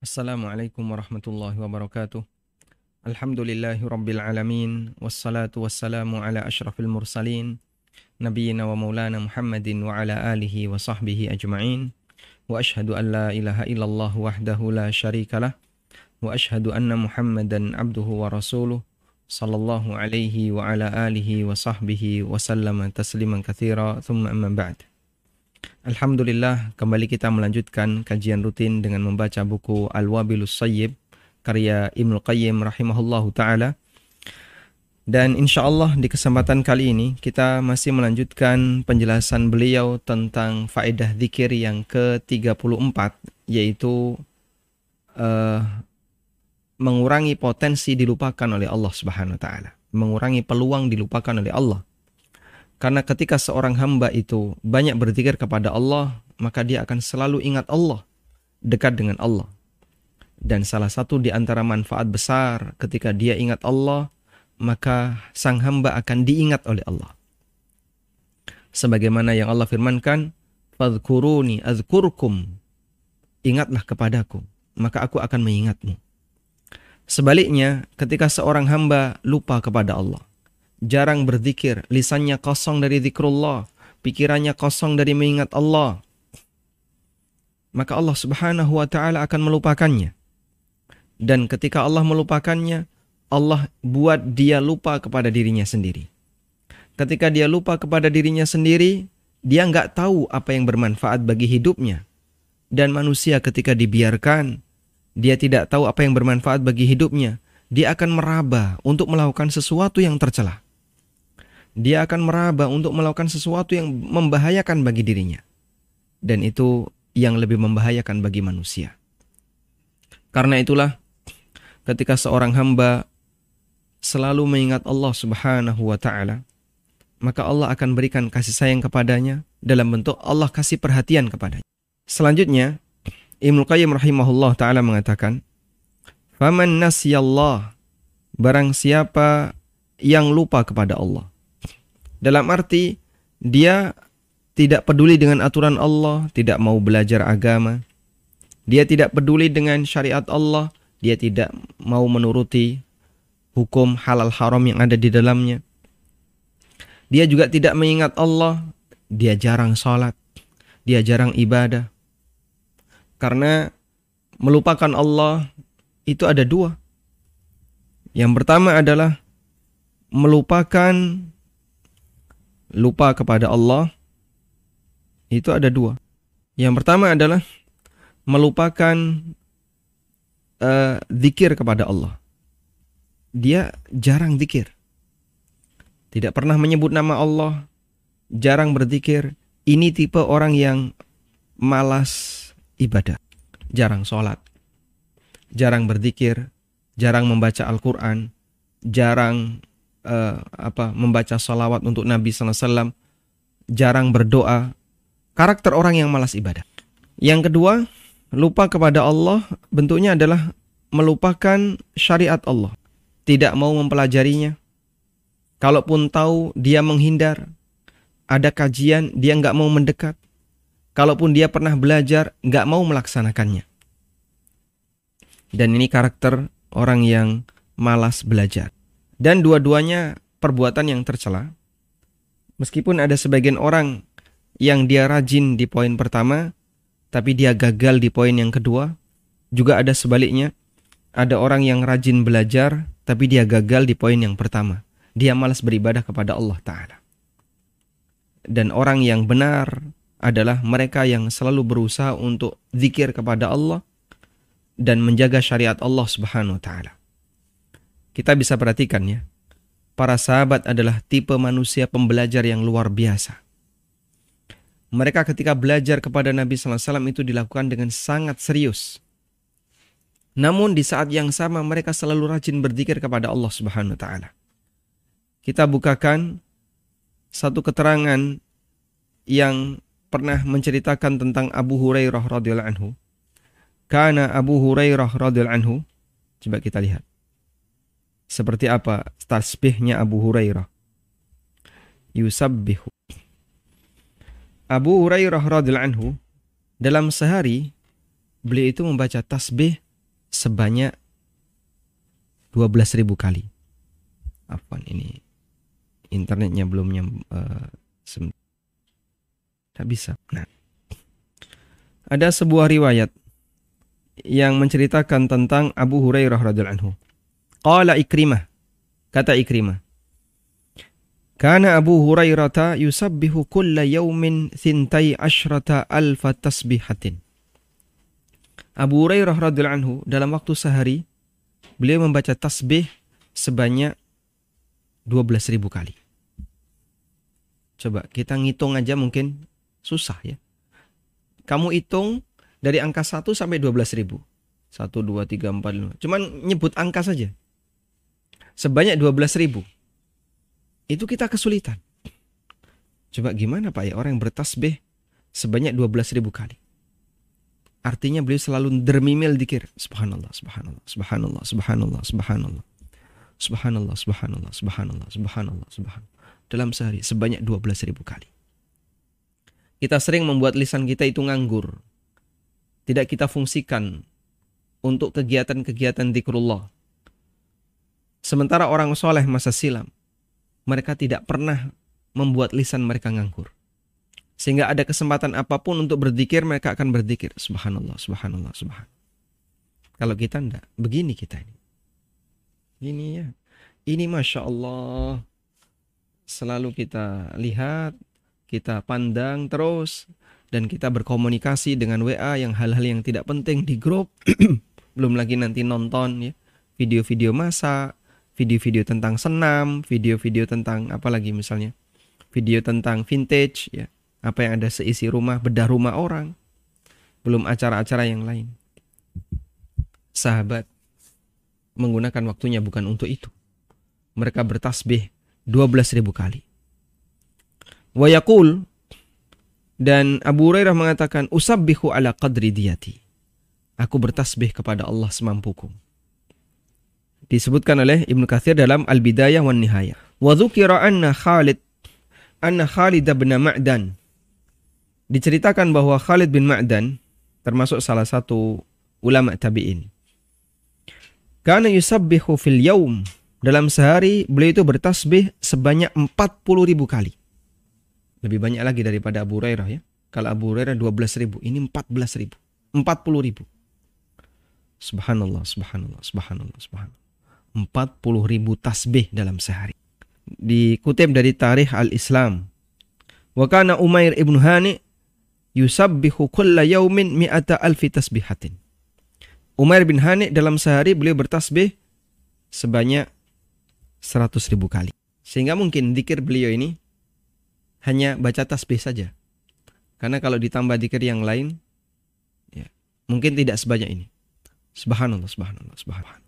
Assalamualaikum warahmatullahi wabarakatuh. Alhamdulillahi rabbil alamin wassalatu wassalamu ala asyrafil mursalin nabiyina wa maulana Muhammadin wa ala alihi wa sahbihi ajma'in wa ashhadu an la ilaha illallah wahdahu la syarikalah wa ashhadu anna Muhammadan abduhu wa rasuluh sallallahu alaihi wa ala alihi wa sahbihi wa sallama tasliman katsira thumma amma ba'd. Alhamdulillah kembali kita melanjutkan kajian rutin dengan membaca buku Al-Wabilus Sayyib karya Ibnu Qayyim rahimahullahu taala. Dan insya Allah di kesempatan kali ini kita masih melanjutkan penjelasan beliau tentang faedah zikir yang ke-34 yaitu uh, mengurangi potensi dilupakan oleh Allah Subhanahu wa taala, mengurangi peluang dilupakan oleh Allah. Karena ketika seorang hamba itu banyak berzikir kepada Allah, maka dia akan selalu ingat Allah, dekat dengan Allah. Dan salah satu di antara manfaat besar ketika dia ingat Allah, maka sang hamba akan diingat oleh Allah. Sebagaimana yang Allah firmankan, "Fadhkuruni azkurkum." Ingatlah kepadaku, maka aku akan mengingatmu. Sebaliknya, ketika seorang hamba lupa kepada Allah, jarang berzikir, lisannya kosong dari zikrullah, pikirannya kosong dari mengingat Allah, maka Allah Subhanahu wa taala akan melupakannya. Dan ketika Allah melupakannya, Allah buat dia lupa kepada dirinya sendiri. Ketika dia lupa kepada dirinya sendiri, dia nggak tahu apa yang bermanfaat bagi hidupnya. Dan manusia ketika dibiarkan, dia tidak tahu apa yang bermanfaat bagi hidupnya. Dia akan meraba untuk melakukan sesuatu yang tercela dia akan meraba untuk melakukan sesuatu yang membahayakan bagi dirinya. Dan itu yang lebih membahayakan bagi manusia. Karena itulah ketika seorang hamba selalu mengingat Allah Subhanahu wa taala, maka Allah akan berikan kasih sayang kepadanya dalam bentuk Allah kasih perhatian kepadanya. Selanjutnya, Ibnu Qayyim rahimahullah taala mengatakan, "Faman nasiyallah barang siapa yang lupa kepada Allah dalam arti dia tidak peduli dengan aturan Allah, tidak mau belajar agama. Dia tidak peduli dengan syariat Allah, dia tidak mau menuruti hukum halal haram yang ada di dalamnya. Dia juga tidak mengingat Allah, dia jarang sholat, dia jarang ibadah. Karena melupakan Allah itu ada dua. Yang pertama adalah melupakan lupa kepada Allah itu ada dua. Yang pertama adalah melupakan uh, kepada Allah. Dia jarang zikir. Tidak pernah menyebut nama Allah, jarang berzikir. Ini tipe orang yang malas ibadah, jarang sholat, jarang berzikir, jarang membaca Al-Quran, jarang uh, apa membaca salawat untuk Nabi SAW, jarang berdoa, karakter orang yang malas ibadah. Yang kedua, lupa kepada Allah bentuknya adalah melupakan syariat Allah, tidak mau mempelajarinya. Kalaupun tahu dia menghindar, ada kajian dia nggak mau mendekat. Kalaupun dia pernah belajar, nggak mau melaksanakannya. Dan ini karakter orang yang malas belajar. Dan dua-duanya perbuatan yang tercela. Meskipun ada sebagian orang yang dia rajin di poin pertama, tapi dia gagal di poin yang kedua. Juga ada sebaliknya, ada orang yang rajin belajar, tapi dia gagal di poin yang pertama. Dia malas beribadah kepada Allah Ta'ala. Dan orang yang benar adalah mereka yang selalu berusaha untuk zikir kepada Allah dan menjaga syariat Allah Subhanahu wa taala kita bisa perhatikan ya, para sahabat adalah tipe manusia pembelajar yang luar biasa. Mereka ketika belajar kepada Nabi SAW itu dilakukan dengan sangat serius. Namun di saat yang sama mereka selalu rajin berzikir kepada Allah Subhanahu wa taala. Kita bukakan satu keterangan yang pernah menceritakan tentang Abu Hurairah radhiyallahu anhu. Karena Abu Hurairah radhiyallahu anhu, coba kita lihat. Seperti apa tasbihnya Abu Hurairah? Yusabbihu. Abu Hurairah radhiyallahu anhu dalam sehari beliau itu membaca tasbih sebanyak 12.000 kali. Apa ini internetnya belum nyam uh, bisa. Nah, ada sebuah riwayat yang menceritakan tentang Abu Hurairah radhiallahu anhu. Qala Ikrimah, kata Ikrimah. Kana Abu Hurairah yusabbihu kulla yawmin thintai ashrata alfa tasbihatin. Abu Hurairah radhiallahu anhu dalam waktu sehari beliau membaca tasbih sebanyak 12.000 kali. Coba kita ngitung aja mungkin susah ya. Kamu hitung dari angka 1 sampai 12.000. 1, 2, 3, 4, 5. Cuman nyebut angka saja. Sebanyak 12.000. Itu kita kesulitan. Coba gimana Pak ya orang yang bertasbih sebanyak 12.000 kali. Artinya beliau selalu dermimil dikir. Subhanallah, subhanallah, subhanallah, subhanallah, subhanallah. Subhanallah, subhanallah, subhanallah, subhanallah, subhanallah. Dalam sehari sebanyak 12 ribu kali. Kita sering membuat lisan kita itu nganggur. Tidak kita fungsikan untuk kegiatan-kegiatan zikrullah. Sementara orang soleh masa silam, mereka tidak pernah membuat lisan mereka nganggur. Sehingga ada kesempatan apa pun untuk berzikir, mereka akan berzikir. Subhanallah, subhanallah, subhanallah. Kalau kita enggak, begini kita ini. Ini ya. Ini Masya Allah. Selalu kita lihat, kita pandang terus. Dan kita berkomunikasi dengan WA yang hal-hal yang tidak penting di grup. Belum lagi nanti nonton ya. Video-video masa, video-video tentang senam, video-video tentang apa lagi misalnya. Video tentang vintage ya. Apa yang ada seisi rumah, bedah rumah orang. Belum acara-acara yang lain. Sahabat, menggunakan waktunya bukan untuk itu. Mereka bertasbih 12.000 kali. Wayakul dan Abu Hurairah mengatakan usabbihu ala qadri diyati. Aku bertasbih kepada Allah semampuku. Disebutkan oleh Ibnu Katsir dalam Al-Bidayah wan Nihayah. Wa dzukira anna Khalid anna Khalid bin Ma'dan diceritakan bahwa Khalid bin Ma'dan termasuk salah satu ulama tabi'in karena yusabbihu fil yaum. Dalam sehari beliau itu bertasbih sebanyak 40 ribu kali. Lebih banyak lagi daripada Abu Hurairah ya. Kalau Abu Hurairah 12 ribu, ini 14 ribu. 40 ribu. Subhanallah, subhanallah, subhanallah, subhanallah. 40 ribu tasbih dalam sehari. Dikutip dari Tarikh Al-Islam. Wa kana Umair ibn Hani yusabbihu kulla yaumin mi'ata alfi tasbihatin. Umar bin Hani dalam sehari beliau bertasbih sebanyak 100 ribu kali. Sehingga mungkin dikir beliau ini hanya baca tasbih saja. Karena kalau ditambah dikir yang lain, ya, mungkin tidak sebanyak ini. Subhanallah, subhanallah, subhanallah.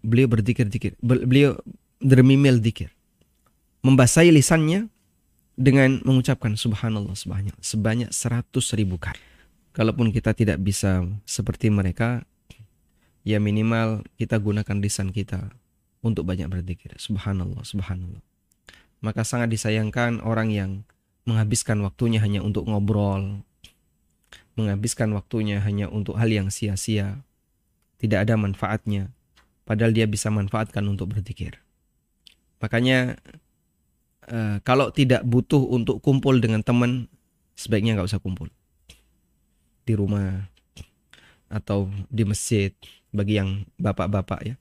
Beliau berzikir-zikir, beliau dermimil dikir. Membasahi lisannya dengan mengucapkan subhanallah, subhanallah sebanyak 100 ribu kali kalaupun kita tidak bisa seperti mereka, ya minimal kita gunakan lisan kita untuk banyak berzikir. Subhanallah, subhanallah. Maka sangat disayangkan orang yang menghabiskan waktunya hanya untuk ngobrol, menghabiskan waktunya hanya untuk hal yang sia-sia, tidak ada manfaatnya, padahal dia bisa manfaatkan untuk berzikir. Makanya uh, kalau tidak butuh untuk kumpul dengan teman, sebaiknya nggak usah kumpul di rumah atau di masjid bagi yang bapak-bapak ya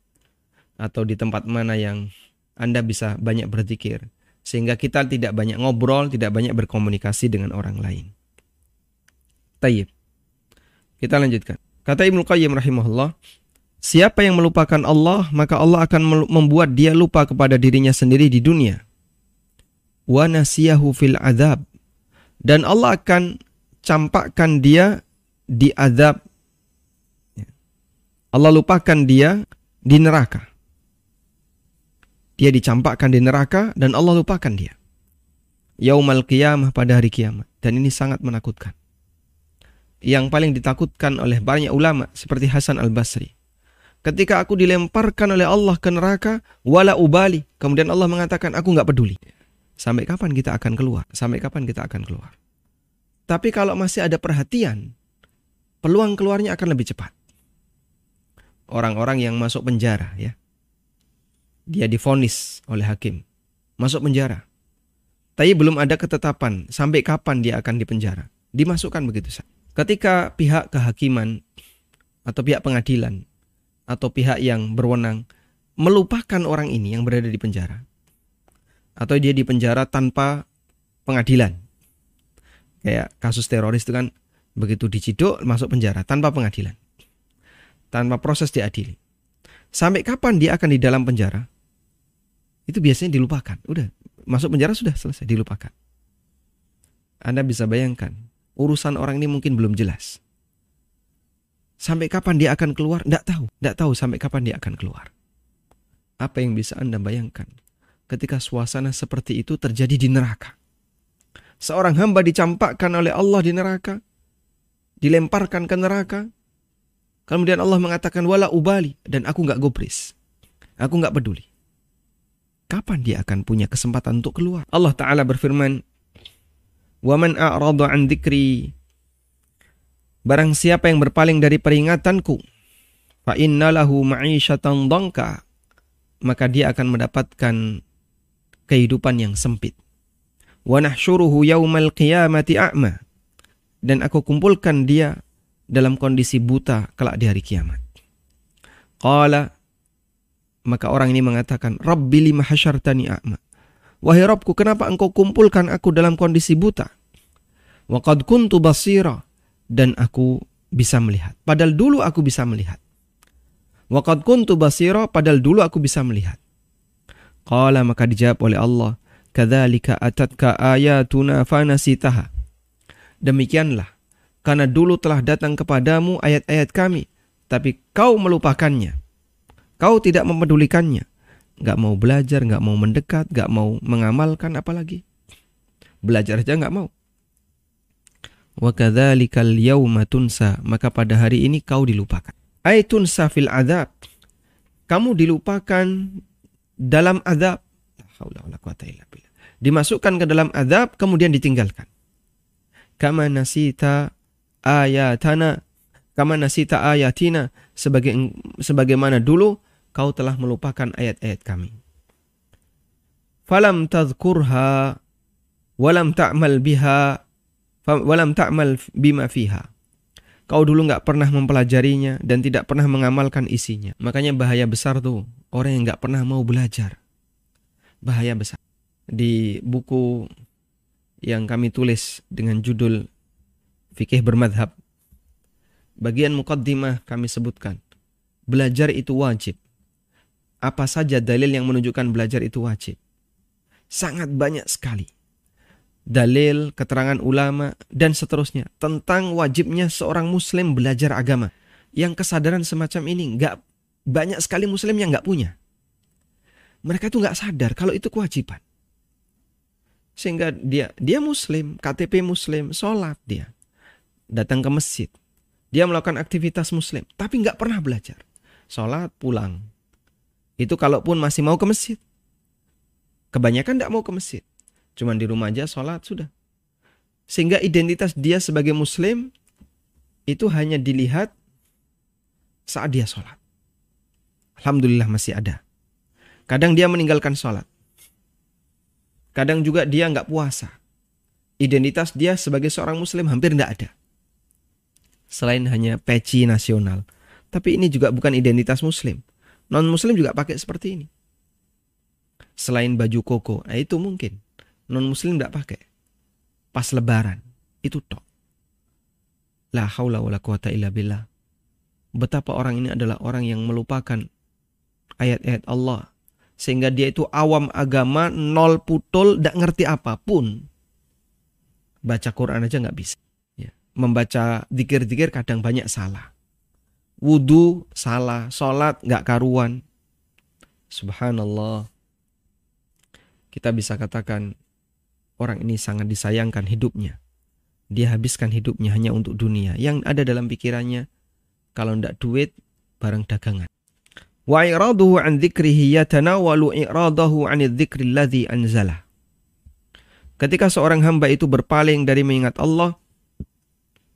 atau di tempat mana yang Anda bisa banyak berzikir sehingga kita tidak banyak ngobrol, tidak banyak berkomunikasi dengan orang lain. Tayyib. Kita lanjutkan. Kata Ibnu Qayyim rahimahullah, siapa yang melupakan Allah, maka Allah akan membuat dia lupa kepada dirinya sendiri di dunia. Wa fil azab. Dan Allah akan campakkan dia diadab. Allah lupakan dia di neraka. Dia dicampakkan di neraka dan Allah lupakan dia. Yaumal qiyamah pada hari kiamat. Dan ini sangat menakutkan. Yang paling ditakutkan oleh banyak ulama seperti Hasan al-Basri. Ketika aku dilemparkan oleh Allah ke neraka, wala ubali. Kemudian Allah mengatakan, aku nggak peduli. Sampai kapan kita akan keluar? Sampai kapan kita akan keluar? Tapi kalau masih ada perhatian, peluang keluarnya akan lebih cepat. orang-orang yang masuk penjara ya. Dia difonis oleh hakim masuk penjara. Tapi belum ada ketetapan sampai kapan dia akan dipenjara. Dimasukkan begitu saja. Ketika pihak kehakiman atau pihak pengadilan atau pihak yang berwenang melupakan orang ini yang berada di penjara atau dia di penjara tanpa pengadilan. Kayak kasus teroris itu kan begitu diciduk masuk penjara tanpa pengadilan. Tanpa proses diadili. Sampai kapan dia akan di dalam penjara? Itu biasanya dilupakan. Udah, masuk penjara sudah selesai dilupakan. Anda bisa bayangkan, urusan orang ini mungkin belum jelas. Sampai kapan dia akan keluar? Tidak tahu. Tidak tahu sampai kapan dia akan keluar. Apa yang bisa Anda bayangkan ketika suasana seperti itu terjadi di neraka? Seorang hamba dicampakkan oleh Allah di neraka, dilemparkan ke neraka, kemudian Allah mengatakan wala ubali dan aku nggak gubris, aku nggak peduli. Kapan dia akan punya kesempatan untuk keluar? Allah Ta'ala berfirman, وَمَنْ أَعْرَضَ عَنْ ذِكْرِي Barang siapa yang berpaling dari peringatanku, fa innalahu ma'isyatan dhanka, maka dia akan mendapatkan kehidupan yang sempit. Wa nahsyuruhu yaumal qiyamati a'ma. Dan aku kumpulkan dia dalam kondisi buta kelak di hari kiamat. Qala maka orang ini mengatakan, "Rabbi lima hasyartani a'ma." Wahai Rabbku, kenapa engkau kumpulkan aku dalam kondisi buta? Waqad kuntu basira dan aku bisa melihat. Padahal dulu aku bisa melihat. Waqad kuntu basira, padahal dulu aku bisa melihat. Qala maka dijawab oleh Allah, Kadzalika atatka ayatuna fanasitaha. Demikianlah, karena dulu telah datang kepadamu ayat-ayat kami, tapi kau melupakannya. Kau tidak mempedulikannya. Gak mau belajar, gak mau mendekat, gak mau mengamalkan apalagi. Belajar aja gak mau. Wa kadzalikal yauma tunsa, maka pada hari ini kau dilupakan. Ai tunsa fil adzab. Kamu dilupakan dalam azab. Dimasukkan ke dalam azab kemudian ditinggalkan. Kama nasita ayatana kama nasita ayatina sebagai sebagaimana dulu kau telah melupakan ayat-ayat kami. Falam tadhkurha walam ta'mal biha walam ta'mal bima fiha. Kau dulu nggak pernah mempelajarinya dan tidak pernah mengamalkan isinya. Makanya bahaya besar tuh orang yang nggak pernah mau belajar. Bahaya besar. Di buku yang kami tulis dengan judul Fikih Bermadhab. Bagian mukaddimah kami sebutkan. Belajar itu wajib apa saja dalil yang menunjukkan belajar itu wajib? Sangat banyak sekali. Dalil, keterangan ulama, dan seterusnya tentang wajibnya seorang muslim belajar agama. Yang kesadaran semacam ini nggak banyak sekali muslim yang nggak punya. Mereka tuh nggak sadar kalau itu kewajiban. Sehingga dia dia muslim, KTP muslim, sholat dia. Datang ke masjid. Dia melakukan aktivitas muslim, tapi nggak pernah belajar. Sholat, pulang itu kalaupun masih mau ke masjid. Kebanyakan tidak mau ke masjid. Cuman di rumah aja sholat sudah. Sehingga identitas dia sebagai muslim itu hanya dilihat saat dia sholat. Alhamdulillah masih ada. Kadang dia meninggalkan sholat. Kadang juga dia nggak puasa. Identitas dia sebagai seorang muslim hampir tidak ada. Selain hanya peci nasional. Tapi ini juga bukan identitas muslim. Non muslim juga pakai seperti ini. Selain baju koko, nah itu mungkin. Non muslim tidak pakai. Pas lebaran, itu tok. La haula wala quwata illa billah. Betapa orang ini adalah orang yang melupakan ayat-ayat Allah. Sehingga dia itu awam agama, nol putul, tidak ngerti apa pun. Baca Quran aja nggak bisa. Ya. Membaca dikir-dikir kadang banyak salah wudhu salah, sholat nggak karuan. Subhanallah. Kita bisa katakan orang ini sangat disayangkan hidupnya. Dia habiskan hidupnya hanya untuk dunia. Yang ada dalam pikirannya, kalau ndak duit, barang dagangan. Wa an dzikrihi yatanawalu iradahu an dzikri alladhi. Ketika seorang hamba itu berpaling dari mengingat Allah,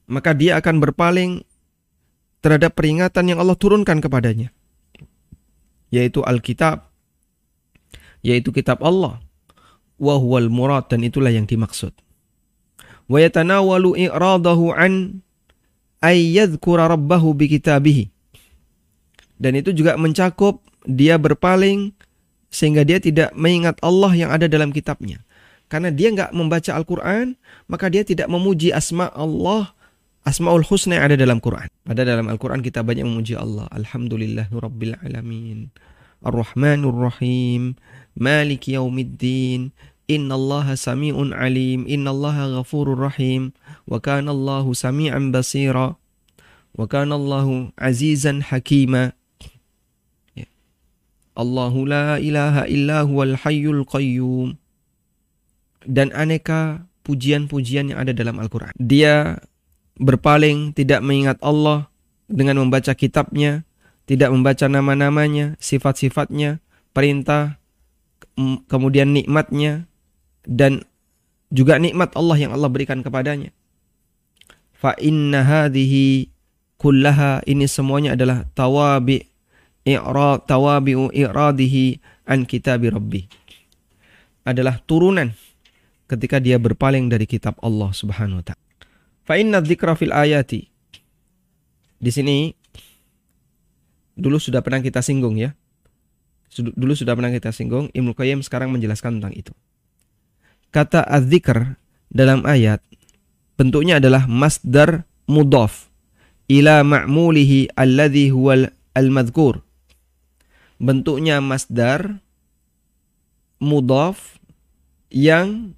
maka dia akan berpaling terhadap peringatan yang Allah turunkan kepadanya yaitu Alkitab yaitu kitab Allah wa huwal murad dan itulah yang dimaksud wa yatanawalu i'radahu an ay rabbahu bi kitabihi dan itu juga mencakup dia berpaling sehingga dia tidak mengingat Allah yang ada dalam kitabnya karena dia nggak membaca Al-Quran maka dia tidak memuji asma Allah Asmaul Husna yang ada dalam Quran. Pada dalam Al-Quran kita banyak memuji Allah. Alhamdulillahirabbil alamin. Ar-Rahmanur Rahim. Maliki yaumiddin. Innallaha sami'un alim. Innallaha ghafurur rahim. Wa kana Allahu sami'an basira. Wa kana Allahu azizan hakima. Ya. Allahu la ilaha illa huwal hayyul qayyum. Dan aneka pujian-pujian yang ada dalam Al-Quran. Dia berpaling, tidak mengingat Allah dengan membaca kitabnya, tidak membaca nama-namanya, sifat-sifatnya, perintah, kemudian nikmatnya, dan juga nikmat Allah yang Allah berikan kepadanya. Fa inna hadhihi kullaha ini semuanya adalah tawabi i'ra tawabi'u i'radihi an kitabi rabbi. Adalah turunan ketika dia berpaling dari kitab Allah Subhanahu wa taala. Fa inna dzikra fil ayati. Di sini dulu sudah pernah kita singgung ya. Dulu sudah pernah kita singgung, Ibnu Qayyim sekarang menjelaskan tentang itu. Kata adzikr dalam ayat bentuknya adalah masdar mudhaf ila ma'mulihi alladhi huwal al-madhkur. Bentuknya masdar mudhaf yang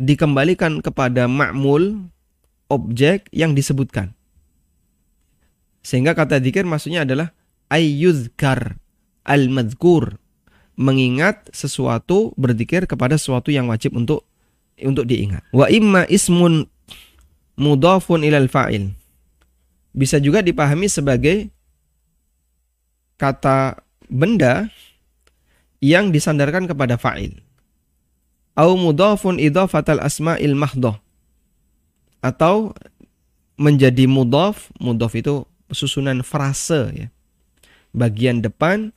dikembalikan kepada ma'mul objek yang disebutkan. Sehingga kata dzikir maksudnya adalah ayyuzkar al-madhkur mengingat sesuatu berzikir kepada sesuatu yang wajib untuk untuk diingat. Wa imma ismun mudhafun ilal fa'il. Bisa juga dipahami sebagai kata benda yang disandarkan kepada fa'il. Au mudhafun idhafatal asma'il mahdoh atau menjadi mudhaf, mudhaf itu susunan frase ya. Bagian depan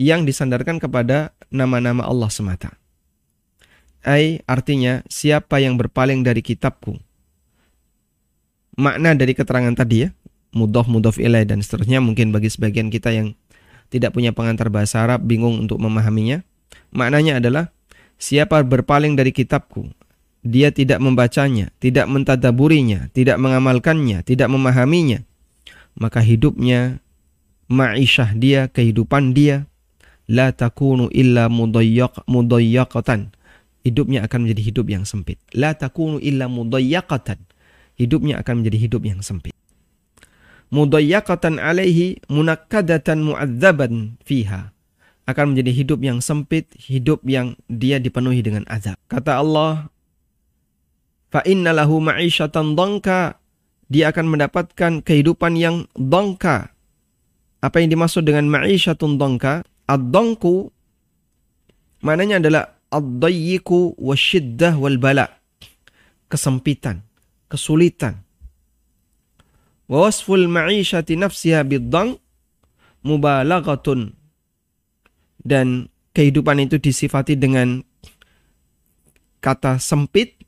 yang disandarkan kepada nama-nama Allah semata. Ai artinya siapa yang berpaling dari kitabku. Makna dari keterangan tadi ya, mudhaf mudhaf ilaih dan seterusnya mungkin bagi sebagian kita yang tidak punya pengantar bahasa Arab bingung untuk memahaminya. Maknanya adalah siapa berpaling dari kitabku dia tidak membacanya, tidak mentadaburinya, tidak mengamalkannya, tidak memahaminya, maka hidupnya, ma'isyah dia, kehidupan dia, la takunu illa mudayyak, mudayyakatan. Hidupnya akan menjadi hidup yang sempit. La takunu illa mudayyakatan. Hidupnya akan menjadi hidup yang sempit. Mudayyakatan alaihi munakkadatan mu'adzaban fiha akan menjadi hidup yang sempit, hidup yang dia dipenuhi dengan azab. Kata Allah, fa innalahu ma'isyatan dongka dia akan mendapatkan kehidupan yang dongka apa yang dimaksud dengan ma'isyatun dongka ad-dongku maknanya adalah ad-dayyiku wasyiddah wal bala. Kesempitan kesulitan. Wa wasful ma'isyati nafsiha bid-dong mubalaghatun dan kehidupan itu disifati dengan kata sempit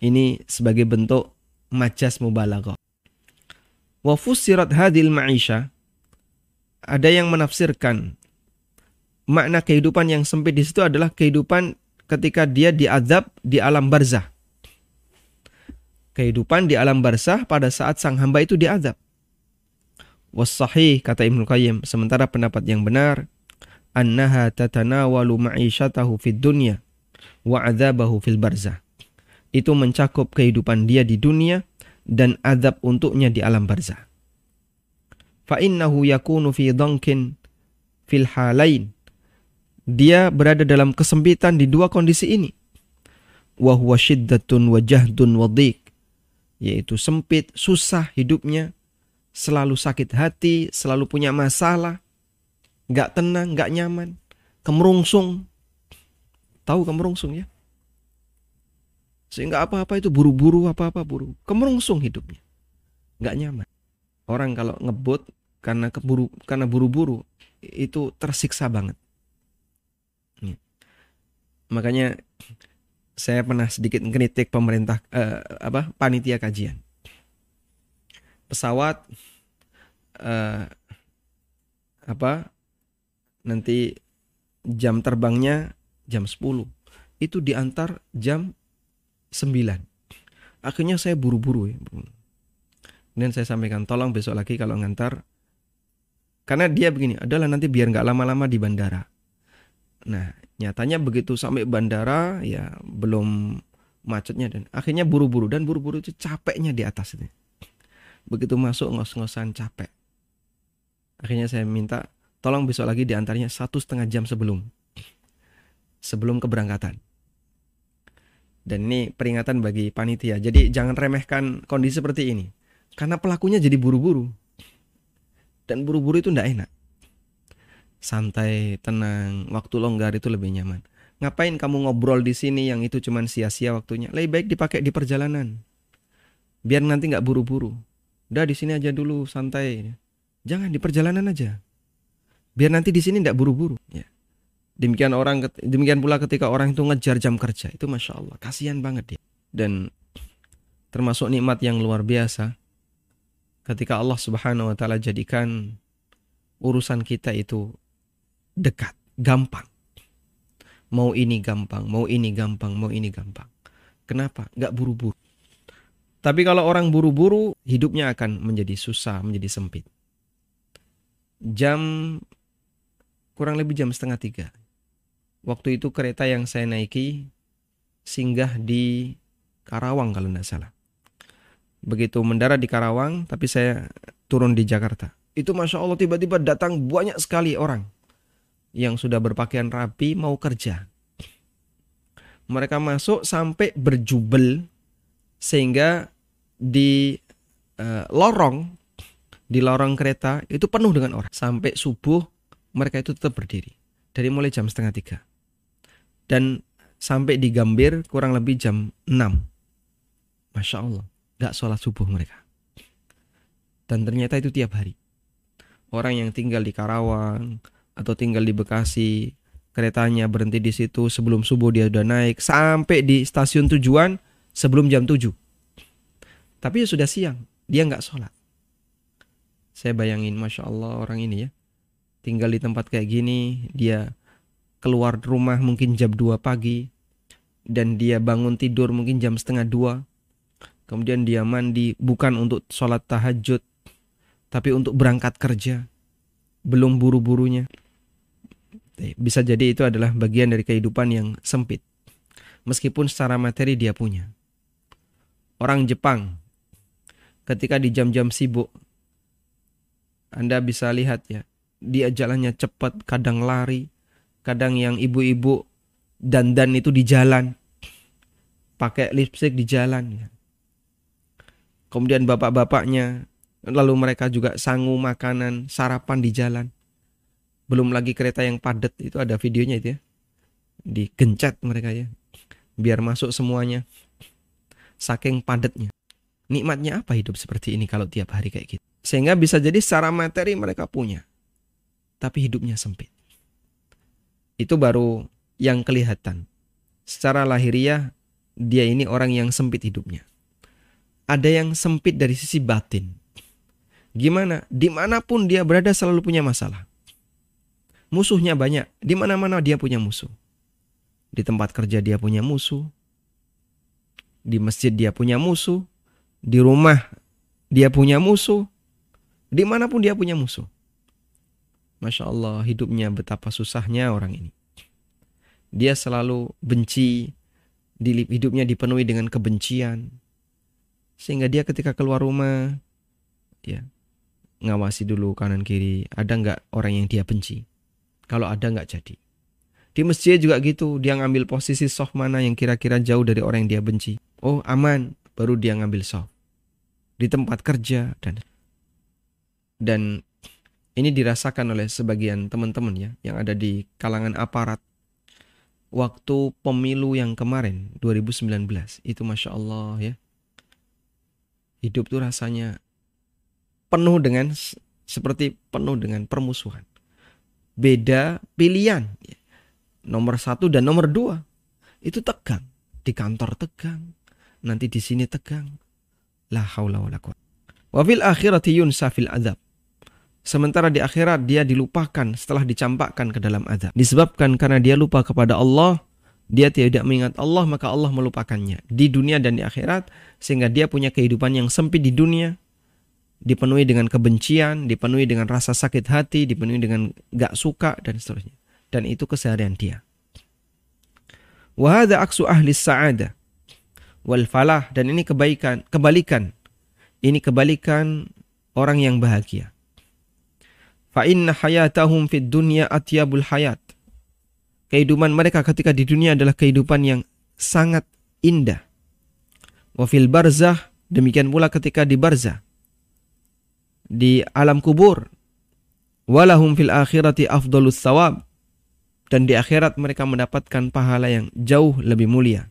ini sebagai bentuk majas mubalaghah. Wa fussirat hadil ma'isha ada yang menafsirkan makna kehidupan yang sempit di situ adalah kehidupan ketika dia diazab di alam barzah. Kehidupan di alam barzah pada saat sang hamba itu diazab. Wassahih kata Ibnu Qayyim sementara pendapat yang benar annaha tatanawalu ma'isyatahu fid dunya wa adzabahu fil barzah itu mencakup kehidupan dia di dunia dan azab untuknya di alam barzah. Fa innahu yakunu fi dhankin fil halain. Dia berada dalam kesempitan di dua kondisi ini. Wa huwa syiddatun wa jahdun wa Yaitu sempit, susah hidupnya, selalu sakit hati, selalu punya masalah, nggak tenang, nggak nyaman, kemerungsung. Tahu kemerungsung ya? Sehingga apa-apa itu buru-buru, apa-apa buru. Kemerungsung hidupnya. Nggak nyaman. Orang kalau ngebut karena keburu karena buru-buru itu tersiksa banget. Makanya saya pernah sedikit kritik pemerintah eh, apa panitia kajian. Pesawat eh, apa nanti jam terbangnya jam 10 itu diantar jam 9 akhirnya saya buru-buru ya. Dan saya sampaikan tolong besok lagi kalau ngantar. Karena dia begini adalah nanti biar nggak lama-lama di bandara. Nah nyatanya begitu sampai bandara ya belum macetnya dan akhirnya buru-buru dan buru-buru itu capeknya di atas itu. Begitu masuk ngos-ngosan capek. Akhirnya saya minta tolong besok lagi di antaranya satu setengah jam sebelum sebelum keberangkatan. Dan ini peringatan bagi panitia. Jadi jangan remehkan kondisi seperti ini karena pelakunya jadi buru-buru. Dan buru-buru itu tidak enak santai, tenang, waktu longgar itu lebih nyaman. Ngapain kamu ngobrol di sini yang itu cuma sia-sia waktunya? Lebih baik dipakai di perjalanan. Biar nanti nggak buru-buru. Udah di sini aja dulu santai. Jangan di perjalanan aja. Biar nanti di sini nggak buru-buru. Ya. Demikian orang, demikian pula ketika orang itu ngejar jam kerja itu masya Allah kasihan banget dia. Dan termasuk nikmat yang luar biasa ketika Allah Subhanahu Wa Taala jadikan urusan kita itu dekat, gampang. Mau ini gampang, mau ini gampang, mau ini gampang. Kenapa? Gak buru-buru. Tapi kalau orang buru-buru, hidupnya akan menjadi susah, menjadi sempit. Jam kurang lebih jam setengah tiga. Waktu itu kereta yang saya naiki singgah di Karawang kalau tidak salah. Begitu mendarat di Karawang, tapi saya turun di Jakarta. Itu Masya Allah tiba-tiba datang banyak sekali orang yang sudah berpakaian rapi mau kerja. Mereka masuk sampai berjubel sehingga di uh, lorong di lorong kereta itu penuh dengan orang. Sampai subuh mereka itu tetap berdiri dari mulai jam setengah tiga. Dan sampai di Gambir kurang lebih jam 6 Masya Allah gak sholat subuh mereka. Dan ternyata itu tiap hari. Orang yang tinggal di Karawang atau tinggal di Bekasi, keretanya berhenti di situ sebelum subuh dia udah naik sampai di stasiun tujuan sebelum jam 7. Tapi ya sudah siang, dia nggak sholat. Saya bayangin, masya Allah orang ini ya, tinggal di tempat kayak gini, dia keluar rumah mungkin jam 2 pagi, dan dia bangun tidur mungkin jam setengah dua, kemudian dia mandi bukan untuk sholat tahajud, tapi untuk berangkat kerja, belum buru-burunya. Bisa jadi itu adalah bagian dari kehidupan yang sempit. Meskipun secara materi dia punya. Orang Jepang ketika di jam-jam sibuk Anda bisa lihat ya, dia jalannya cepat, kadang lari, kadang yang ibu-ibu dandan itu di jalan. Pakai lipstick di jalan ya. Kemudian bapak-bapaknya lalu mereka juga sangu makanan, sarapan di jalan belum lagi kereta yang padat itu ada videonya itu ya. Digencet mereka ya. Biar masuk semuanya. Saking padatnya. Nikmatnya apa hidup seperti ini kalau tiap hari kayak gitu? Sehingga bisa jadi secara materi mereka punya. Tapi hidupnya sempit. Itu baru yang kelihatan. Secara lahiriah dia ini orang yang sempit hidupnya. Ada yang sempit dari sisi batin. Gimana? Di mana pun dia berada selalu punya masalah Musuhnya banyak. Di mana-mana dia punya musuh. Di tempat kerja dia punya musuh. Di masjid dia punya musuh. Di rumah dia punya musuh. Di mana pun dia punya musuh. Masya Allah hidupnya betapa susahnya orang ini. Dia selalu benci. Hidupnya dipenuhi dengan kebencian. Sehingga dia ketika keluar rumah. Ya, ngawasi dulu kanan kiri. Ada nggak orang yang dia benci? Kalau ada nggak jadi. Di masjid juga gitu, dia ngambil posisi soft mana yang kira-kira jauh dari orang yang dia benci. Oh aman, baru dia ngambil soft. Di tempat kerja dan dan ini dirasakan oleh sebagian teman-teman ya yang ada di kalangan aparat waktu pemilu yang kemarin 2019 itu masya Allah ya hidup tuh rasanya penuh dengan seperti penuh dengan permusuhan. Beda pilihan. Nomor satu dan nomor dua. Itu tegang. Di kantor tegang. Nanti di sini tegang. La haula wa la Wa fil akhirati yunsa fil adab. Sementara di akhirat dia dilupakan setelah dicampakkan ke dalam azab. Disebabkan karena dia lupa kepada Allah, dia tidak mengingat Allah maka Allah melupakannya di dunia dan di akhirat sehingga dia punya kehidupan yang sempit di dunia dipenuhi dengan kebencian, dipenuhi dengan rasa sakit hati, dipenuhi dengan gak suka dan seterusnya. Dan itu keseharian dia. Wahada aksu ahli sa'ada wal falah dan ini kebaikan, kebalikan. Ini kebalikan orang yang bahagia. Fa inna hayatahum fid dunya atyabul hayat. Kehidupan mereka ketika di dunia adalah kehidupan yang sangat indah. Wa fil barzah demikian pula ketika di barzah di alam kubur. Walahum fil akhirati afdalus sawab. Dan di akhirat mereka mendapatkan pahala yang jauh lebih mulia.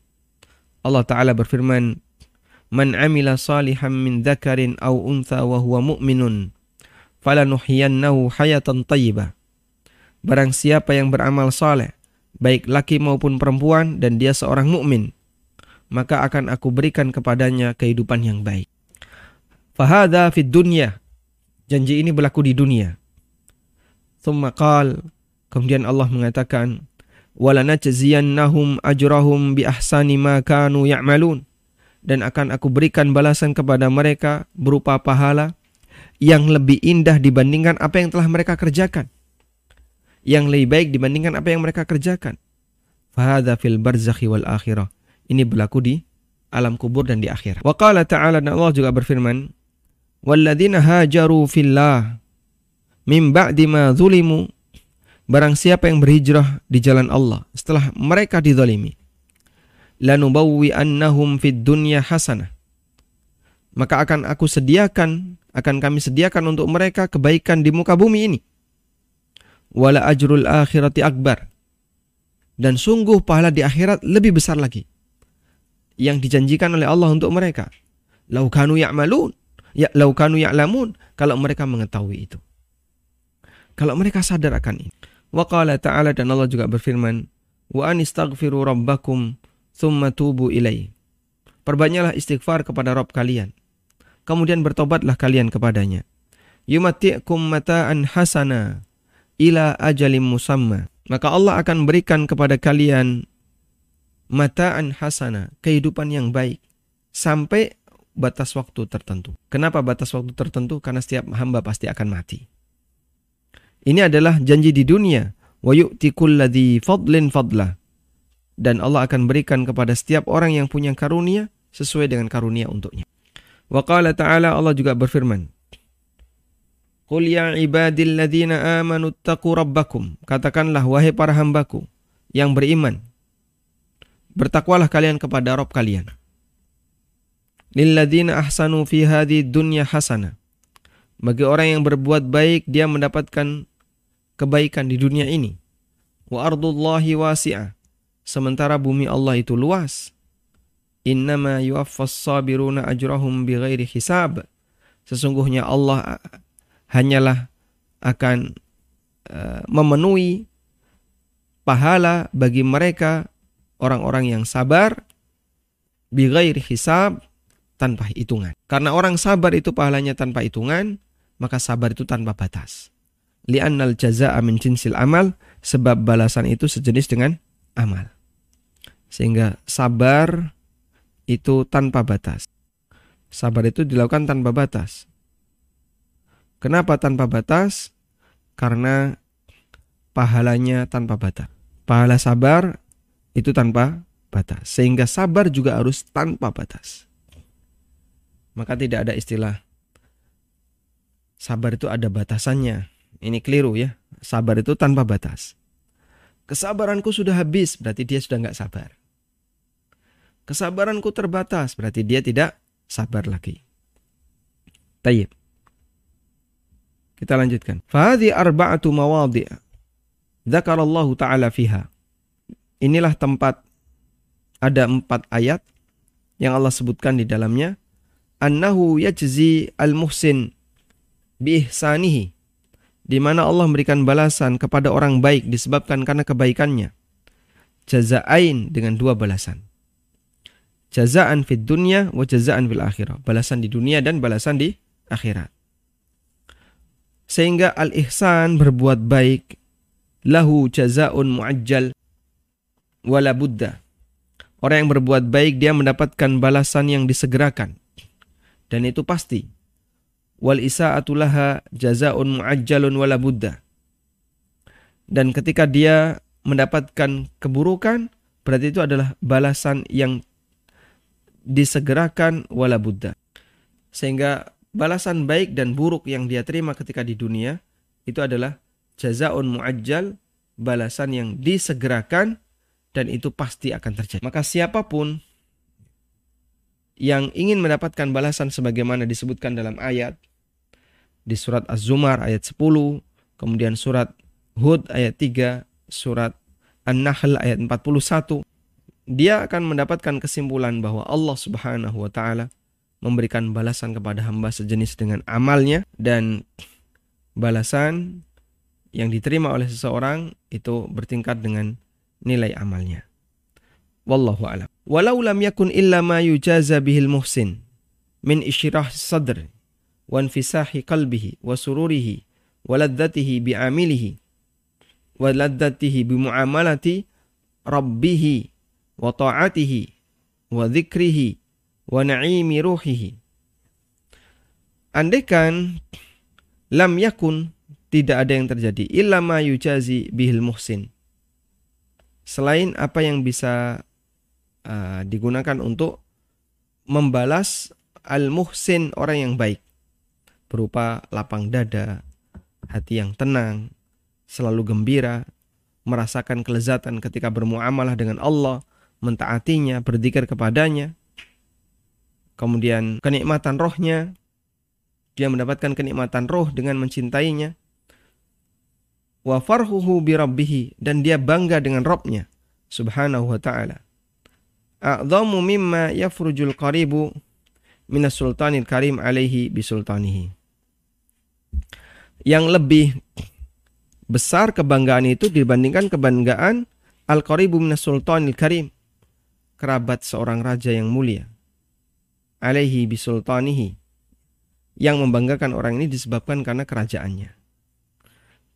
Allah Ta'ala berfirman, Man amila salihan min dhakarin aw untha wa huwa mu'minun, falanuhiyannahu hayatan tayyibah. Barang siapa yang beramal saleh, baik laki maupun perempuan dan dia seorang mukmin, maka akan aku berikan kepadanya kehidupan yang baik. Fahada fid dunya Janji ini berlaku di dunia. Thumma qal, kemudian Allah mengatakan, "Walanajziyannahum ajrahum bi ahsani ma kanu ya'malun." Dan akan aku berikan balasan kepada mereka berupa pahala yang lebih indah dibandingkan apa yang telah mereka kerjakan. Yang lebih baik dibandingkan apa yang mereka kerjakan. Fahadha fil barzakhi wal akhirah. Ini berlaku di alam kubur dan di akhirat. Wa qala ta'ala dan Allah juga berfirman, walladzina hajaru fillah. Min ba'di ma zulimu. Barang siapa yang berhijrah di jalan Allah setelah mereka dizalimi lanubawwi annahum fid dunya hasanah. Maka akan aku sediakan akan kami sediakan untuk mereka kebaikan di muka bumi ini. Wala ajrul akhirati akbar. Dan sungguh pahala di akhirat lebih besar lagi yang dijanjikan oleh Allah untuk mereka. Laukanu ya'malun Ya laukanu ya'lamun kalau mereka mengetahui itu. Kalau mereka sadar akan ini. Wa qala ta'ala dan Allah juga berfirman, "Wa anistaghfiru rabbakum thumma tubu ilai." Perbanyaklah istighfar kepada Rabb kalian. Kemudian bertobatlah kalian kepadanya. Yumati'kum mata'an hasana ila ajalim musamma. Maka Allah akan berikan kepada kalian mata'an hasana, kehidupan yang baik sampai batas waktu tertentu. Kenapa batas waktu tertentu? Karena setiap hamba pasti akan mati. Ini adalah janji di dunia. Wa fadlin fadlah. Dan Allah akan berikan kepada setiap orang yang punya karunia sesuai dengan karunia untuknya. Wa qala ta'ala Allah juga berfirman. Qul ya ibadilladzina amanu rabbakum. Katakanlah wahai para hambaku yang beriman. Bertakwalah kalian kepada Rabb kalian lilladzina ahsanu fi hadhi dunya hasana. Bagi orang yang berbuat baik dia mendapatkan kebaikan di dunia ini. Wa ardullahi wasi'ah. Sementara bumi Allah itu luas. Innama yuwaffas sabiruna ajrahum bighairi hisab. Sesungguhnya Allah hanyalah akan uh, memenuhi pahala bagi mereka orang-orang yang sabar bighairi hisab tanpa hitungan. Karena orang sabar itu pahalanya tanpa hitungan, maka sabar itu tanpa batas. Li'annal jaza'a min jinsil amal, sebab balasan itu sejenis dengan amal. Sehingga sabar itu tanpa batas. Sabar itu dilakukan tanpa batas. Kenapa tanpa batas? Karena pahalanya tanpa batas. Pahala sabar itu tanpa batas. Sehingga sabar juga harus tanpa batas maka tidak ada istilah sabar itu ada batasannya. Ini keliru ya. Sabar itu tanpa batas. Kesabaranku sudah habis, berarti dia sudah nggak sabar. Kesabaranku terbatas, berarti dia tidak sabar lagi. Tayyib. Kita lanjutkan. Fahadi arba'atu mawadi' Zakarallahu ta'ala fiha. Inilah tempat ada empat ayat yang Allah sebutkan di dalamnya annahu yajzi al-muhsin biihsanihi di mana Allah memberikan balasan kepada orang baik disebabkan karena kebaikannya. Jazaain dengan dua balasan. Jazaan fid dunya wa jazaan fil akhirah. Balasan di dunia dan balasan di akhirat. Sehingga al-ihsan berbuat baik lahu jazaun muajjal wala buddha. Orang yang berbuat baik dia mendapatkan balasan yang disegerakan. Dan itu pasti wal isa'atu laha jazaun muajjalun wala buddha. Dan ketika dia mendapatkan keburukan, berarti itu adalah balasan yang disegerakan wala buddha. Sehingga balasan baik dan buruk yang dia terima ketika di dunia itu adalah jazaun muajjal, balasan yang disegerakan dan itu pasti akan terjadi. Maka siapa pun yang ingin mendapatkan balasan sebagaimana disebutkan dalam ayat di surat Az-Zumar ayat 10, kemudian surat Hud ayat 3, surat An-Nahl ayat 41. Dia akan mendapatkan kesimpulan bahwa Allah Subhanahu wa taala memberikan balasan kepada hamba sejenis dengan amalnya dan balasan yang diterima oleh seseorang itu bertingkat dengan nilai amalnya. Wallahu alam. Walau lam yakun illa ma yujaza bihil muhsin min isyrah sadr wa infisahi qalbihi wa sururihi wa laddatihi bi amilihi wa laddatihi bi muamalati rabbihi wa ta'atihi wa dhikrihi wa na'imi ruhihi. Andaikan lam yakun tidak ada yang terjadi illa ma yujazi bihil muhsin selain apa yang bisa uh, digunakan untuk membalas al muhsin orang yang baik berupa lapang dada, hati yang tenang, selalu gembira, merasakan kelezatan ketika bermuamalah dengan Allah, mentaatinya, berzikir kepadanya. Kemudian kenikmatan rohnya, dia mendapatkan kenikmatan roh dengan mencintainya. Wa farhuhu bi dan dia bangga dengan Robnya subhanahu wa ta'ala. A'zamu mimma yafrujul qaribu minas sultanil karim alaihi bisultanihi yang lebih besar kebanggaan itu dibandingkan kebanggaan Al-Qaribu minas sultanil karim. Kerabat seorang raja yang mulia. Alaihi bisultanihi. Yang membanggakan orang ini disebabkan karena kerajaannya.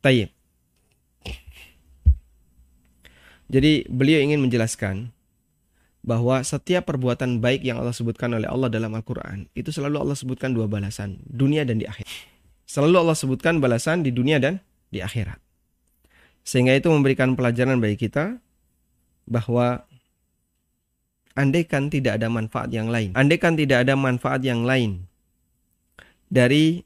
Tayyib. Jadi beliau ingin menjelaskan bahwa setiap perbuatan baik yang Allah sebutkan oleh Allah dalam Al-Quran itu selalu Allah sebutkan dua balasan, dunia dan di akhir. Selalu Allah sebutkan balasan di dunia dan di akhirat. Sehingga itu memberikan pelajaran bagi kita bahwa andaikan tidak ada manfaat yang lain, andaikan tidak ada manfaat yang lain dari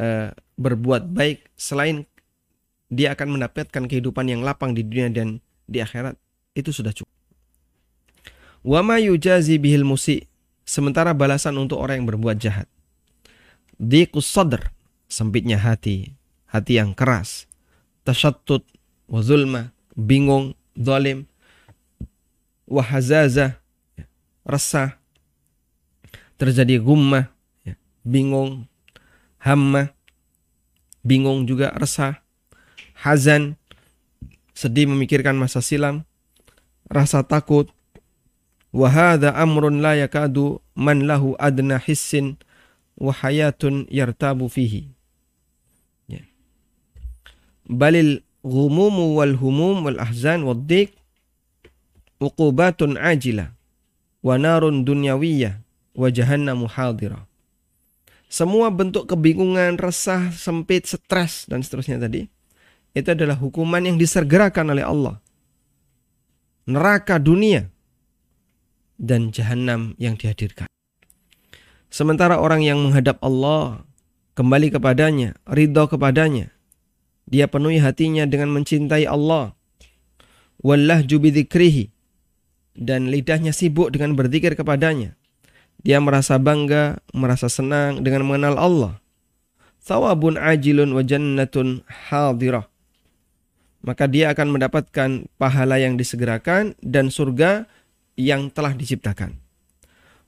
uh, berbuat baik selain dia akan mendapatkan kehidupan yang lapang di dunia dan di akhirat, itu sudah cukup. Wa ma yujazi bihil musi, sementara balasan untuk orang yang berbuat jahat Dikus sadr, sempitnya hati, hati yang keras. Tasyattut wa zulma, bingung, zalim. Wahazaza, resah. Terjadi gummah, ya, bingung, hamma, bingung juga resah. Hazan, sedih memikirkan masa silam. Rasa takut, wahada amrun la yakadu man lahu adna hissin wahayatun yartabu fihi. Ya. Balil ghumumu wal humum wal ahzan wal dik uqubatun ajila wa narun dunyawiyah wa jahannamu hadira. Semua bentuk kebingungan, resah, sempit, stres dan seterusnya tadi itu adalah hukuman yang disergerakan oleh Allah. Neraka dunia dan jahanam yang dihadirkan. Sementara orang yang menghadap Allah, kembali kepadanya, ridho kepadanya, dia penuhi hatinya dengan mencintai Allah. Wallah jubidikrihi. Dan lidahnya sibuk dengan berzikir kepadanya. Dia merasa bangga, merasa senang dengan mengenal Allah. Thawabun ajilun wa jannatun hadirah. Maka dia akan mendapatkan pahala yang disegerakan dan surga yang telah diciptakan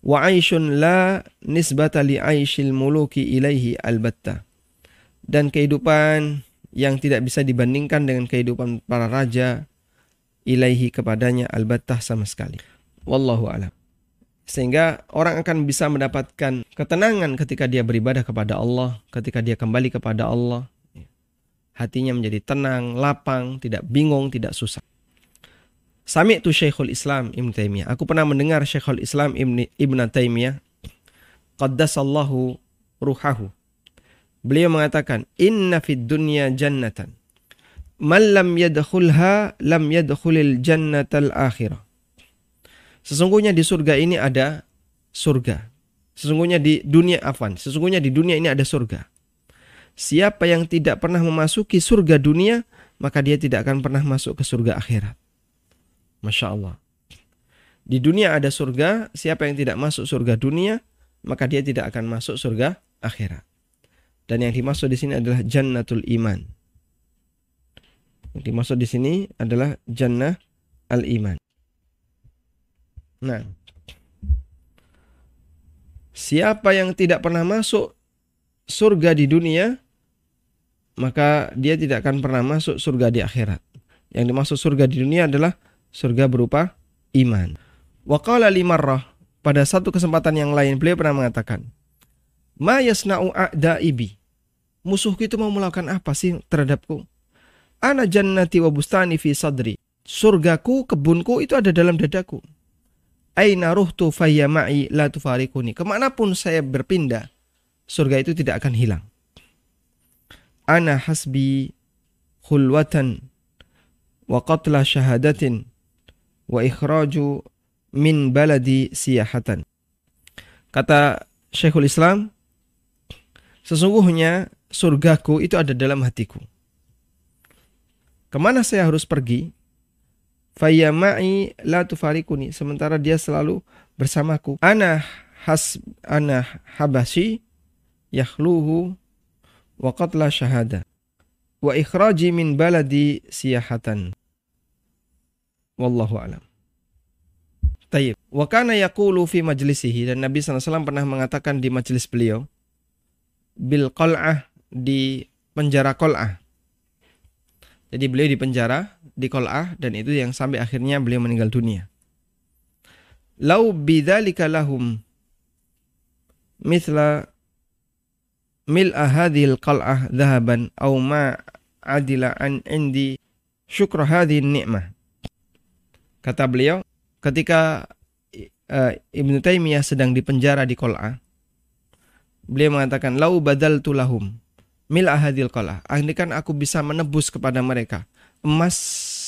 wa aishun la nisbata li aishil muluki ilaihi albatta. Dan kehidupan yang tidak bisa dibandingkan dengan kehidupan para raja ilaihi kepadanya albattah sama sekali. Wallahu alam. Sehingga orang akan bisa mendapatkan ketenangan ketika dia beribadah kepada Allah, ketika dia kembali kepada Allah. Hatinya menjadi tenang, lapang, tidak bingung, tidak susah. Sami itu Syekhul Islam Ibn Taimiyah. Aku pernah mendengar Syekhul Islam Ibn, Ibn Taimiyah. Qaddasallahu ruhahu. Beliau mengatakan, Inna fid dunya jannatan. Man lam yadkhulha lam yadkhulil jannatal akhirah. Sesungguhnya di surga ini ada surga. Sesungguhnya di dunia afan. Sesungguhnya di dunia ini ada surga. Siapa yang tidak pernah memasuki surga dunia, maka dia tidak akan pernah masuk ke surga akhirat. Masya Allah. Di dunia ada surga, siapa yang tidak masuk surga dunia, maka dia tidak akan masuk surga akhirat. Dan yang dimaksud di sini adalah jannatul iman. Yang dimaksud di sini adalah jannah al-iman. Nah, siapa yang tidak pernah masuk surga di dunia, maka dia tidak akan pernah masuk surga di akhirat. Yang dimaksud surga di dunia adalah surga berupa iman. Waqala limarrah pada satu kesempatan yang lain beliau pernah mengatakan, "Ma yasna'u a'daibi?" Musuhku itu mau melakukan apa sih terhadapku? Ana jannati wa bustani fi sadri. Surgaku, kebunku itu ada dalam dadaku. Aina ruhtu fayya ma'i la tufarikuni. Ke mana pun saya berpindah, surga itu tidak akan hilang. Ana hasbi khulwatan wa qatla syahadatin wa ikhraju min baladi siyahatan. Kata Syekhul Islam, sesungguhnya surgaku itu ada dalam hatiku. Ke mana saya harus pergi? Fayyama'i la tufarikuni. Sementara dia selalu bersamaku. Ana has ana habasi yakhluhu wa qatla syahada. Wa ikhraji min baladi siyahatan. Wallahu alam. Tayyib. Wa kana yaqulu fi majlisihi dan Nabi SAW pernah mengatakan di majelis beliau bil qal'ah di penjara qal'ah. Jadi beliau di penjara di qal'ah dan itu yang sampai akhirnya beliau meninggal dunia. Lau bidzalika lahum mithla mil'a hadhil qal'ah dhahaban aw ma adila an indi syukra hadhihi ni'mah Kata beliau, ketika uh, Ibnu Taimiyah sedang dipenjara di Kol'a, beliau mengatakan, Lau badal tulahum, mil ahadil Kol'a. Andaikan aku bisa menebus kepada mereka emas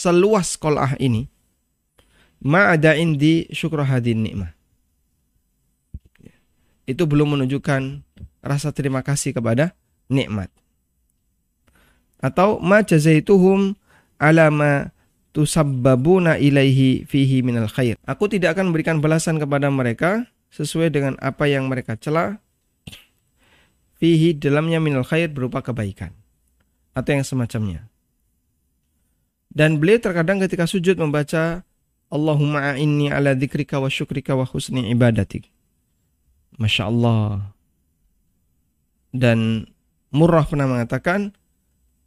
seluas Kol'ah ini, ma'ada indi syukur hadin nikmah. Itu belum menunjukkan rasa terima kasih kepada nikmat. Atau ma jazaituhum ala ma tusabbabuna ilaihi fihi minal khair. Aku tidak akan memberikan balasan kepada mereka sesuai dengan apa yang mereka cela fihi dalamnya minal khair berupa kebaikan atau yang semacamnya. Dan beliau terkadang ketika sujud membaca Allahumma inni ala dzikrika wa syukrika wa husni ibadatik. Masya Allah. Dan Murrah pernah mengatakan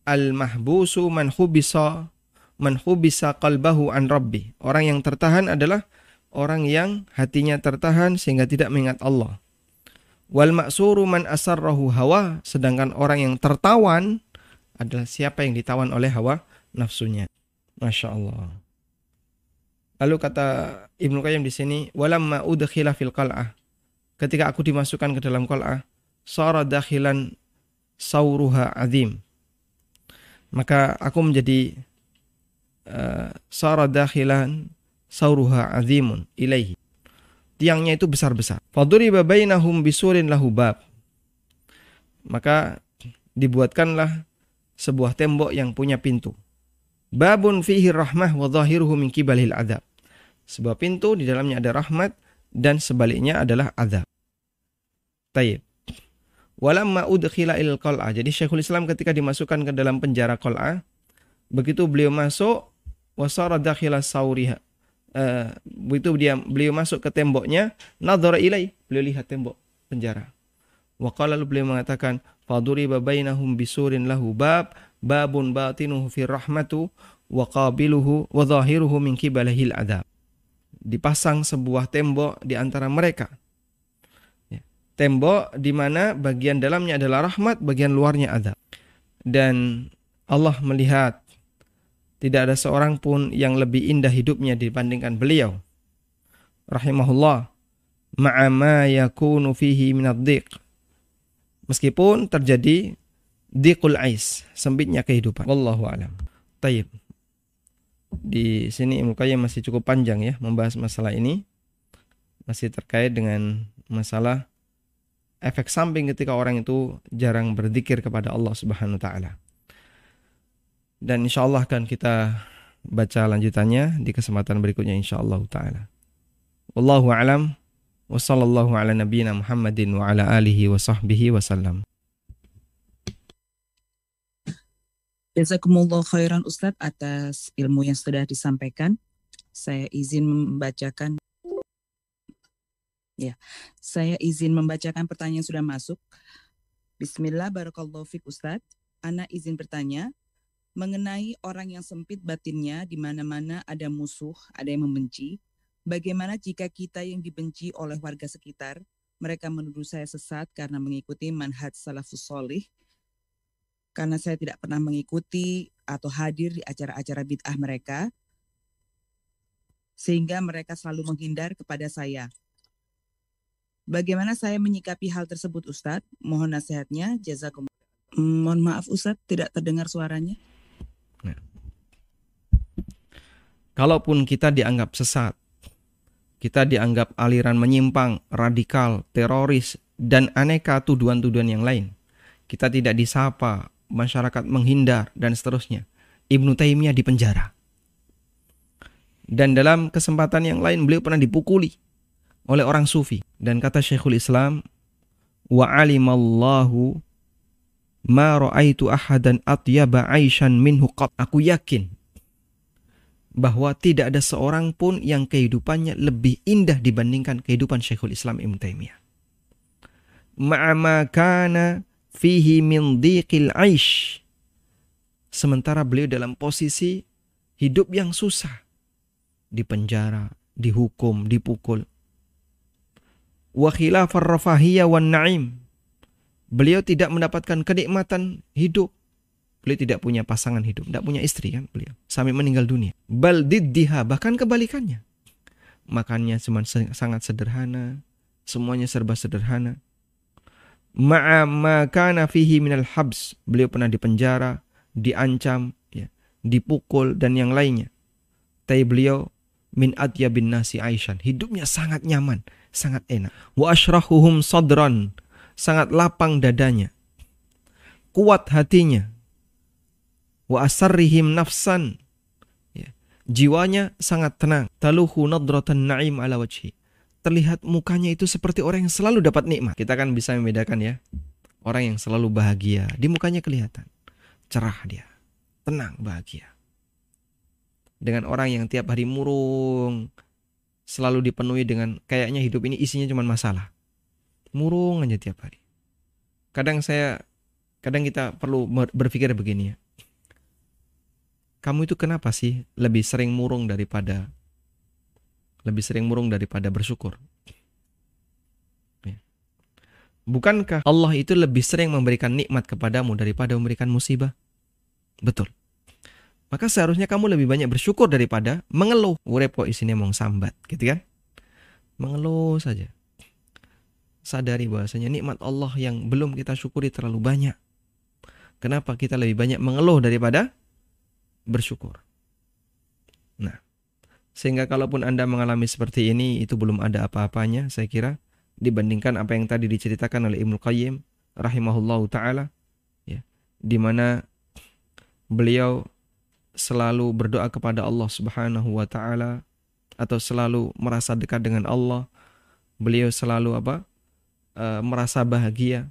Al-mahbusu man hubisa man hubisa qalbahu an rabbi. Orang yang tertahan adalah orang yang hatinya tertahan sehingga tidak mengingat Allah. Wal maksuru man asarrahu hawa, sedangkan orang yang tertawan adalah siapa yang ditawan oleh hawa nafsunya. Masya Allah. Lalu kata Ibnu Qayyim di sini, walamma udkhila fil qal'ah. Ketika aku dimasukkan ke dalam qal'ah, sara dakhilan sauruha azim. Maka aku menjadi Eh, sara dakhilan sauruha azimun ilaihi. Tiangnya itu besar-besar. Faduriba bainahum bisurin lahu bab. Maka dibuatkanlah sebuah tembok yang punya pintu. Babun fihi rahmah wa zahiruhu min kibalil adab. Sebuah pintu di dalamnya ada rahmat dan sebaliknya adalah azab. Tayyib. Walamma udkhila il qal'ah. Jadi Syekhul Islam ketika dimasukkan ke dalam penjara qal'ah, begitu beliau masuk, wasara dakhila sauriha uh, begitu dia beliau masuk ke temboknya, nadhara ilai, beliau lihat tembok penjara. Wa qala beliau mengatakan, "Faduriba bainahum bisurin lahu bab, babun batinuhu fi rahmatu wa qabiluhu wa zahiruhu min kibalihil adab." Dipasang sebuah tembok di antara mereka. Ya. Tembok di mana bagian dalamnya adalah rahmat, bagian luarnya adab. Dan Allah melihat tidak ada seorang pun yang lebih indah hidupnya dibandingkan beliau. Rahimahullah. Ma'ama yakunu fihi minad Meskipun terjadi diqul ais, sempitnya kehidupan. Wallahu alam. Tayyib. Di sini Qayyim masih cukup panjang ya membahas masalah ini. Masih terkait dengan masalah efek samping ketika orang itu jarang berzikir kepada Allah Subhanahu wa taala dan insya Allah akan kita baca lanjutannya di kesempatan berikutnya insya Allah taala. Wallahu a'lam wa sallallahu ala nabiyyina Muhammadin wa ala alihi wa sahbihi wasallam. Jazakumullah khairan Ustadz atas ilmu yang sudah disampaikan. Saya izin membacakan Ya, saya izin membacakan pertanyaan yang sudah masuk. Bismillah, barakallahu fiq Ustadz. Ana izin bertanya, mengenai orang yang sempit batinnya di mana-mana ada musuh, ada yang membenci. Bagaimana jika kita yang dibenci oleh warga sekitar, mereka menuduh saya sesat karena mengikuti manhaj salafus solih, karena saya tidak pernah mengikuti atau hadir di acara-acara bid'ah mereka, sehingga mereka selalu menghindar kepada saya. Bagaimana saya menyikapi hal tersebut Ustadz? Mohon nasihatnya, jazakumullah. Mohon maaf Ustadz, tidak terdengar suaranya. Kalaupun kita dianggap sesat, kita dianggap aliran menyimpang, radikal, teroris, dan aneka tuduhan-tuduhan yang lain. Kita tidak disapa, masyarakat menghindar, dan seterusnya. Ibnu Taimiyah dipenjara. Dan dalam kesempatan yang lain beliau pernah dipukuli oleh orang sufi. Dan kata Syekhul Islam, wa alimallahu ma ra'aitu ahadan atyaba aishan minhu qat. Aku yakin bahwa tidak ada seorang pun yang kehidupannya lebih indah dibandingkan kehidupan Syekhul Islam Ibn Taimiyah. Ma'ama kana fihi min dhiqil aish. Sementara beliau dalam posisi hidup yang susah. Di penjara, dihukum, dipukul. Wa khilafar rafahiyya wan na'im. Beliau tidak mendapatkan kenikmatan hidup Beliau tidak punya pasangan hidup, tidak punya istri kan beliau. Sampai meninggal dunia. Bal diddiha, bahkan kebalikannya. Makannya cuma sangat sederhana, semuanya serba sederhana. Ma'a ma kana fihi minal habs. Beliau pernah dipenjara, diancam, ya, dipukul dan yang lainnya. Tapi beliau min bin nasi Aisyah. Hidupnya sangat nyaman, sangat enak. Wa ashrahuhum sadran. Sangat lapang dadanya. Kuat hatinya wa asarrihim nafsan. Ya. jiwanya sangat tenang. Taluhu nadratan na'im ala wajhi. Terlihat mukanya itu seperti orang yang selalu dapat nikmat. Kita kan bisa membedakan ya. Orang yang selalu bahagia di mukanya kelihatan. Cerah dia. Tenang bahagia. Dengan orang yang tiap hari murung selalu dipenuhi dengan kayaknya hidup ini isinya cuma masalah. Murung aja tiap hari. Kadang saya kadang kita perlu berpikir begini ya kamu itu kenapa sih lebih sering murung daripada lebih sering murung daripada bersyukur? Ya. Bukankah Allah itu lebih sering memberikan nikmat kepadamu daripada memberikan musibah? Betul. Maka seharusnya kamu lebih banyak bersyukur daripada mengeluh. Urep kok isinya mau sambat, gitu kan? Mengeluh saja. Sadari bahwasanya nikmat Allah yang belum kita syukuri terlalu banyak. Kenapa kita lebih banyak mengeluh daripada bersyukur. Nah, sehingga kalaupun Anda mengalami seperti ini itu belum ada apa-apanya saya kira dibandingkan apa yang tadi diceritakan oleh Ibnu Qayyim rahimahullahu taala ya, di mana beliau selalu berdoa kepada Allah Subhanahu wa taala atau selalu merasa dekat dengan Allah. Beliau selalu apa? E, merasa bahagia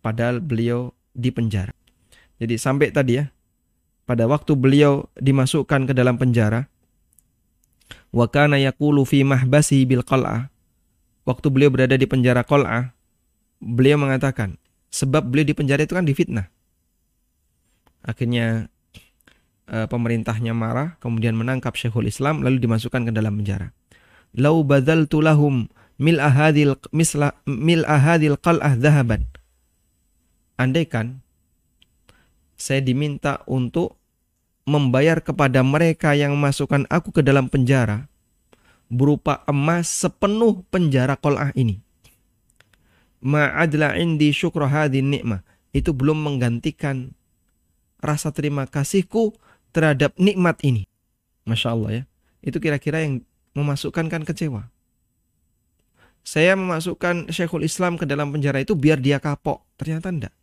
padahal beliau di penjara. Jadi sampai tadi ya pada waktu beliau dimasukkan ke dalam penjara, Wa kana yaqulu fi bil qal'ah. Waktu beliau berada di penjara Qal'ah, beliau mengatakan, sebab beliau di penjara itu kan difitnah. Akhirnya uh, pemerintahnya marah, kemudian menangkap Syekhul Islam lalu dimasukkan ke dalam penjara. Lau badzaltu lahum mil ahadil misla mil ahadil qal'ah dhahaban. Andaikan saya diminta untuk membayar kepada mereka yang memasukkan aku ke dalam penjara berupa emas sepenuh penjara kol'ah ini. Ma'adla indi syukra hadin nikmah. Itu belum menggantikan rasa terima kasihku terhadap nikmat ini. Masya Allah ya. Itu kira-kira yang memasukkan kan kecewa. Saya memasukkan Syekhul Islam ke dalam penjara itu biar dia kapok. Ternyata enggak.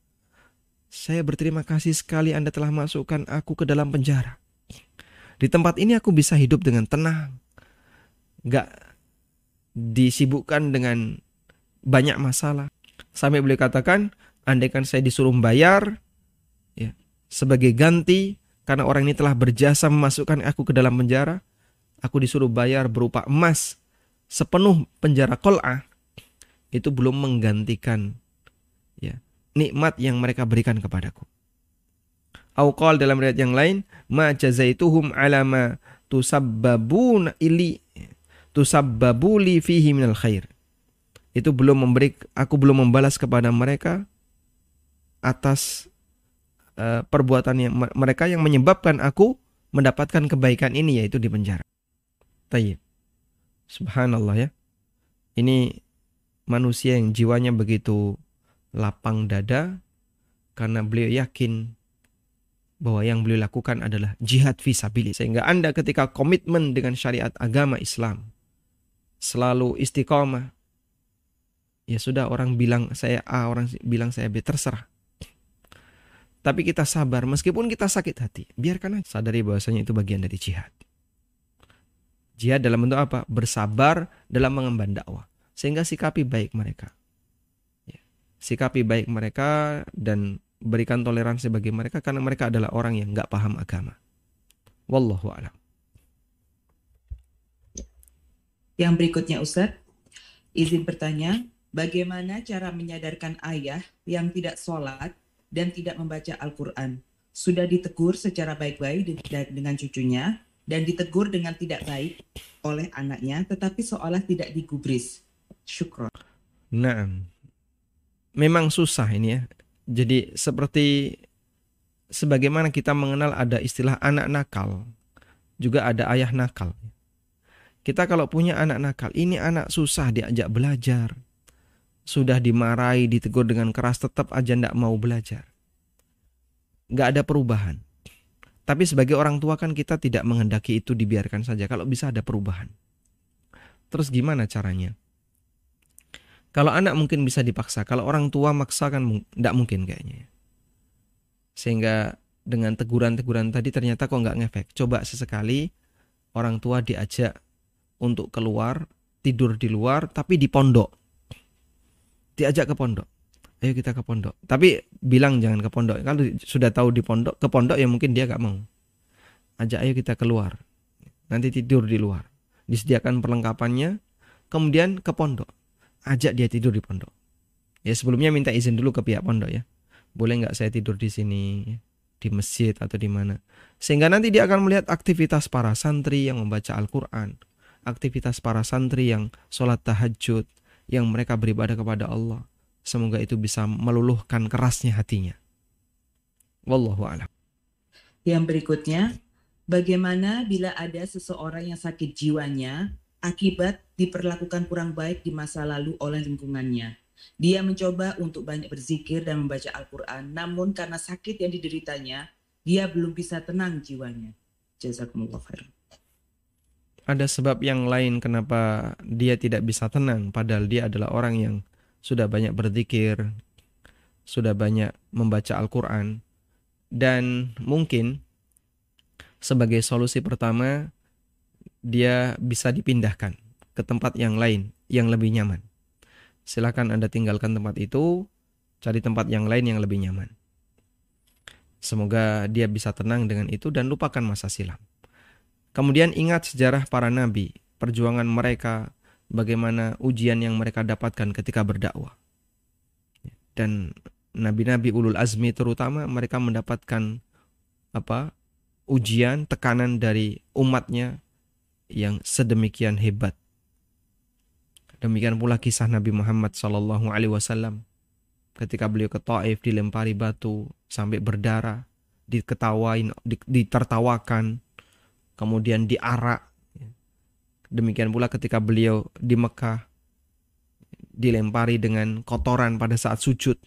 Saya berterima kasih sekali Anda telah masukkan aku ke dalam penjara. Di tempat ini aku bisa hidup dengan tenang. Enggak disibukkan dengan banyak masalah. Sampai beliau katakan, andaikan saya disuruh bayar ya, sebagai ganti karena orang ini telah berjasa memasukkan aku ke dalam penjara, aku disuruh bayar berupa emas sepenuh penjara kol'ah, itu belum menggantikan nikmat yang mereka berikan kepadaku. Auqal dalam riwayat yang lain, ma jazaituhum ala ma tusabbabun ili tusabbabuli fihi minal khair. Itu belum memberi aku belum membalas kepada mereka atas uh, perbuatan yang mereka yang menyebabkan aku mendapatkan kebaikan ini yaitu di penjara. Tayyib. Subhanallah ya. Ini manusia yang jiwanya begitu lapang dada karena beliau yakin bahwa yang beliau lakukan adalah jihad visabilis. Sehingga Anda ketika komitmen dengan syariat agama Islam selalu istiqomah ya sudah orang bilang saya A, orang bilang saya B, terserah. Tapi kita sabar, meskipun kita sakit hati, biarkan aja. Sadari bahwasanya itu bagian dari jihad. Jihad dalam bentuk apa? Bersabar dalam mengemban dakwah. Sehingga sikapi baik mereka. Sikapi baik mereka dan berikan toleransi bagi mereka karena mereka adalah orang yang nggak paham agama. Wallahu a'lam. Yang berikutnya Ustadz, izin bertanya, bagaimana cara menyadarkan ayah yang tidak sholat dan tidak membaca Al-Quran. Sudah ditegur secara baik-baik dengan cucunya dan ditegur dengan tidak baik oleh anaknya tetapi seolah tidak digubris. Syukron. Nah, memang susah ini ya. Jadi seperti sebagaimana kita mengenal ada istilah anak nakal, juga ada ayah nakal. Kita kalau punya anak nakal, ini anak susah diajak belajar, sudah dimarahi, ditegur dengan keras, tetap aja tidak mau belajar. Gak ada perubahan. Tapi sebagai orang tua kan kita tidak menghendaki itu dibiarkan saja. Kalau bisa ada perubahan. Terus gimana caranya? Kalau anak mungkin bisa dipaksa. Kalau orang tua maksa kan tidak mungkin kayaknya. Sehingga dengan teguran-teguran tadi ternyata kok nggak ngefek. Coba sesekali orang tua diajak untuk keluar, tidur di luar, tapi di pondok. Diajak ke pondok. Ayo kita ke pondok. Tapi bilang jangan ke pondok. Kalau sudah tahu di pondok ke pondok ya mungkin dia gak mau. Ajak ayo kita keluar. Nanti tidur di luar. Disediakan perlengkapannya kemudian ke pondok ajak dia tidur di pondok ya sebelumnya minta izin dulu ke pihak pondok ya boleh nggak saya tidur di sini di masjid atau di mana sehingga nanti dia akan melihat aktivitas para santri yang membaca Al-Quran aktivitas para santri yang sholat tahajud yang mereka beribadah kepada Allah. Semoga itu bisa meluluhkan kerasnya hatinya. Wallahu a'lam. Yang berikutnya, bagaimana bila ada seseorang yang sakit jiwanya akibat diperlakukan kurang baik di masa lalu oleh lingkungannya? Dia mencoba untuk banyak berzikir dan membaca Al-Quran, namun karena sakit yang dideritanya, dia belum bisa tenang jiwanya. Jazakumullah khairan ada sebab yang lain kenapa dia tidak bisa tenang padahal dia adalah orang yang sudah banyak berzikir, sudah banyak membaca Al-Qur'an dan mungkin sebagai solusi pertama dia bisa dipindahkan ke tempat yang lain yang lebih nyaman. Silakan Anda tinggalkan tempat itu, cari tempat yang lain yang lebih nyaman. Semoga dia bisa tenang dengan itu dan lupakan masa silam. Kemudian ingat sejarah para nabi, perjuangan mereka, bagaimana ujian yang mereka dapatkan ketika berdakwah. Dan nabi-nabi ulul azmi terutama mereka mendapatkan apa? ujian, tekanan dari umatnya yang sedemikian hebat. Demikian pula kisah Nabi Muhammad Sallallahu Alaihi Wasallam ketika beliau ke Taif dilempari batu sampai berdarah, diketawain, ditertawakan, kemudian diarak. Demikian pula ketika beliau di Mekah dilempari dengan kotoran pada saat sujud,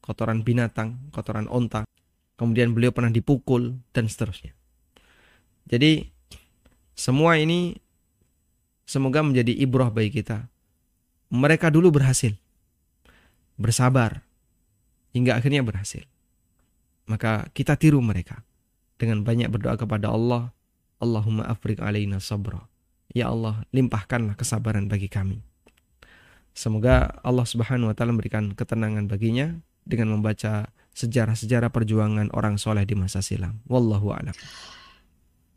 kotoran binatang, kotoran onta. Kemudian beliau pernah dipukul dan seterusnya. Jadi semua ini semoga menjadi ibrah bagi kita. Mereka dulu berhasil. Bersabar hingga akhirnya berhasil. Maka kita tiru mereka dengan banyak berdoa kepada Allah Allahumma afrik alaina sabra. Ya Allah, limpahkanlah kesabaran bagi kami. Semoga Allah Subhanahu wa taala memberikan ketenangan baginya dengan membaca sejarah-sejarah perjuangan orang soleh di masa silam. Wallahu a'lam.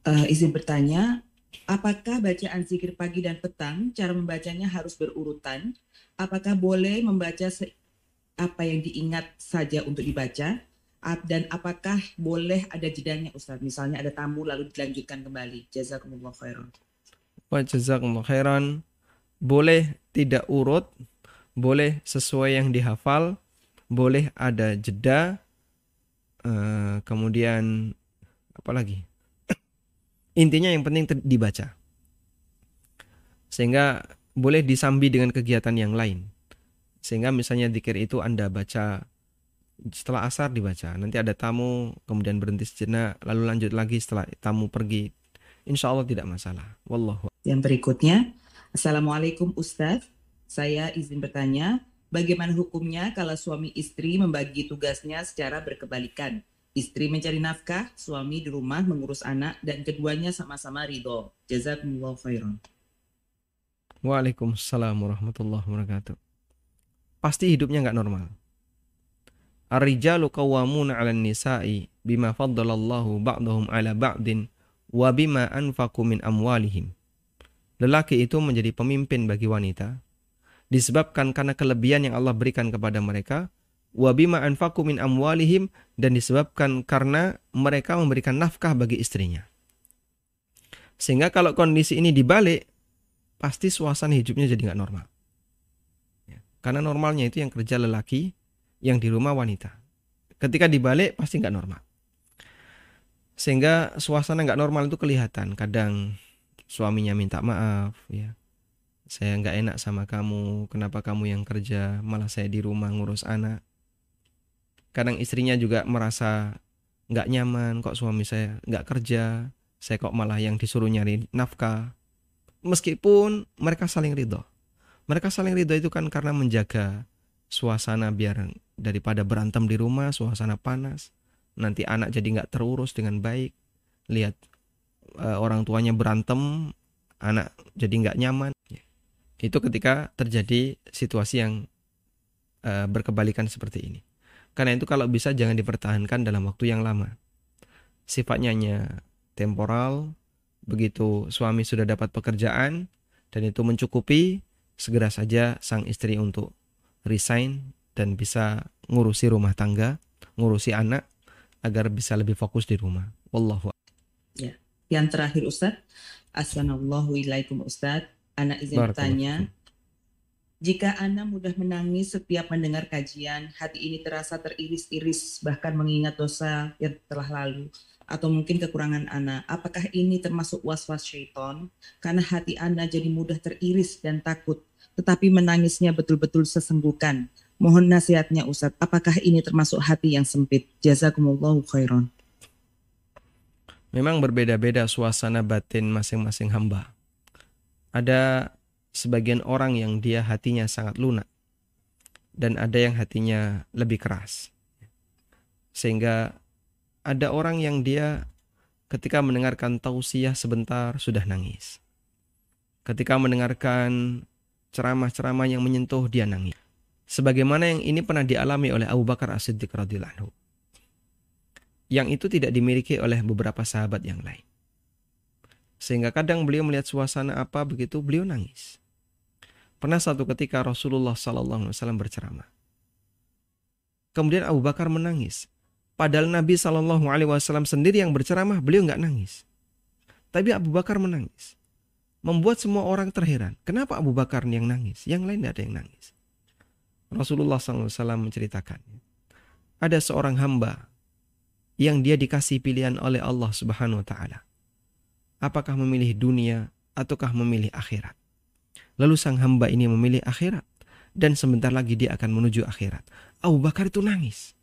Uh, izin bertanya, apakah bacaan zikir pagi dan petang cara membacanya harus berurutan? Apakah boleh membaca apa yang diingat saja untuk dibaca dan apakah boleh ada jedanya Ustaz? Misalnya ada tamu lalu dilanjutkan kembali. Jazakumullah khairan. Wa jazakumullah khairan. Boleh tidak urut, boleh sesuai yang dihafal, boleh ada jeda, uh, kemudian apa lagi? Intinya yang penting dibaca. Sehingga boleh disambi dengan kegiatan yang lain. Sehingga misalnya dikir itu Anda baca setelah asar dibaca. Nanti ada tamu, kemudian berhenti sejenak, lalu lanjut lagi setelah tamu pergi. Insya Allah tidak masalah. Wallahu. Yang berikutnya, Assalamualaikum Ustadz. Saya izin bertanya, bagaimana hukumnya kalau suami istri membagi tugasnya secara berkebalikan? Istri mencari nafkah, suami di rumah mengurus anak, dan keduanya sama-sama ridho. Jazakumullah khairan. Waalaikumsalam warahmatullahi wabarakatuh. Pasti hidupnya nggak normal Ar-rijalu qawwamuna 'alan nisa'i bima faddalallahu ba'dahum 'ala ba'din wa bima anfaqu min amwalihim. Lelaki itu menjadi pemimpin bagi wanita disebabkan karena kelebihan yang Allah berikan kepada mereka wa bima anfaqu min amwalihim dan disebabkan karena mereka memberikan nafkah bagi istrinya. Sehingga kalau kondisi ini dibalik pasti suasana hidupnya jadi nggak normal. Ya, karena normalnya itu yang kerja lelaki, yang di rumah wanita. Ketika dibalik pasti nggak normal. Sehingga suasana nggak normal itu kelihatan. Kadang suaminya minta maaf, ya. Saya nggak enak sama kamu. Kenapa kamu yang kerja, malah saya di rumah ngurus anak. Kadang istrinya juga merasa nggak nyaman. Kok suami saya nggak kerja, saya kok malah yang disuruh nyari nafkah. Meskipun mereka saling ridho. Mereka saling ridho itu kan karena menjaga suasana biar daripada berantem di rumah suasana panas nanti anak jadi nggak terurus dengan baik lihat uh, orang tuanya berantem anak jadi nggak nyaman itu ketika terjadi situasi yang uh, berkebalikan seperti ini karena itu kalau bisa jangan dipertahankan dalam waktu yang lama sifatnya hanya temporal begitu suami sudah dapat pekerjaan dan itu mencukupi segera saja sang istri untuk resign dan bisa ngurusi rumah tangga, ngurusi anak agar bisa lebih fokus di rumah. Wallahu Ya. Yang terakhir Ustaz, Assalamualaikum Ustaz. Anak izin bertanya, jika Anda mudah menangis setiap mendengar kajian, hati ini terasa teriris-iris bahkan mengingat dosa yang telah lalu atau mungkin kekurangan Anda. Apakah ini termasuk was-was syaitan? Karena hati Anda jadi mudah teriris dan takut, tetapi menangisnya betul-betul sesenggukan. Mohon nasihatnya Ustadz, apakah ini termasuk hati yang sempit? Jazakumullahu khairan. Memang berbeda-beda suasana batin masing-masing hamba. Ada sebagian orang yang dia hatinya sangat lunak. Dan ada yang hatinya lebih keras. Sehingga ada orang yang dia ketika mendengarkan tausiah sebentar sudah nangis. Ketika mendengarkan ceramah-ceramah yang menyentuh dia nangis sebagaimana yang ini pernah dialami oleh Abu Bakar As-Siddiq radhiyallahu Yang itu tidak dimiliki oleh beberapa sahabat yang lain. Sehingga kadang beliau melihat suasana apa begitu beliau nangis. Pernah satu ketika Rasulullah SAW berceramah. Kemudian Abu Bakar menangis. Padahal Nabi Shallallahu Alaihi Wasallam sendiri yang berceramah, beliau nggak nangis. Tapi Abu Bakar menangis. Membuat semua orang terheran. Kenapa Abu Bakar yang nangis? Yang lain tidak ada yang nangis. Rasulullah SAW menceritakan. Ada seorang hamba yang dia dikasih pilihan oleh Allah Subhanahu Wa Taala. Apakah memilih dunia ataukah memilih akhirat? Lalu sang hamba ini memilih akhirat dan sebentar lagi dia akan menuju akhirat. Abu Bakar itu nangis.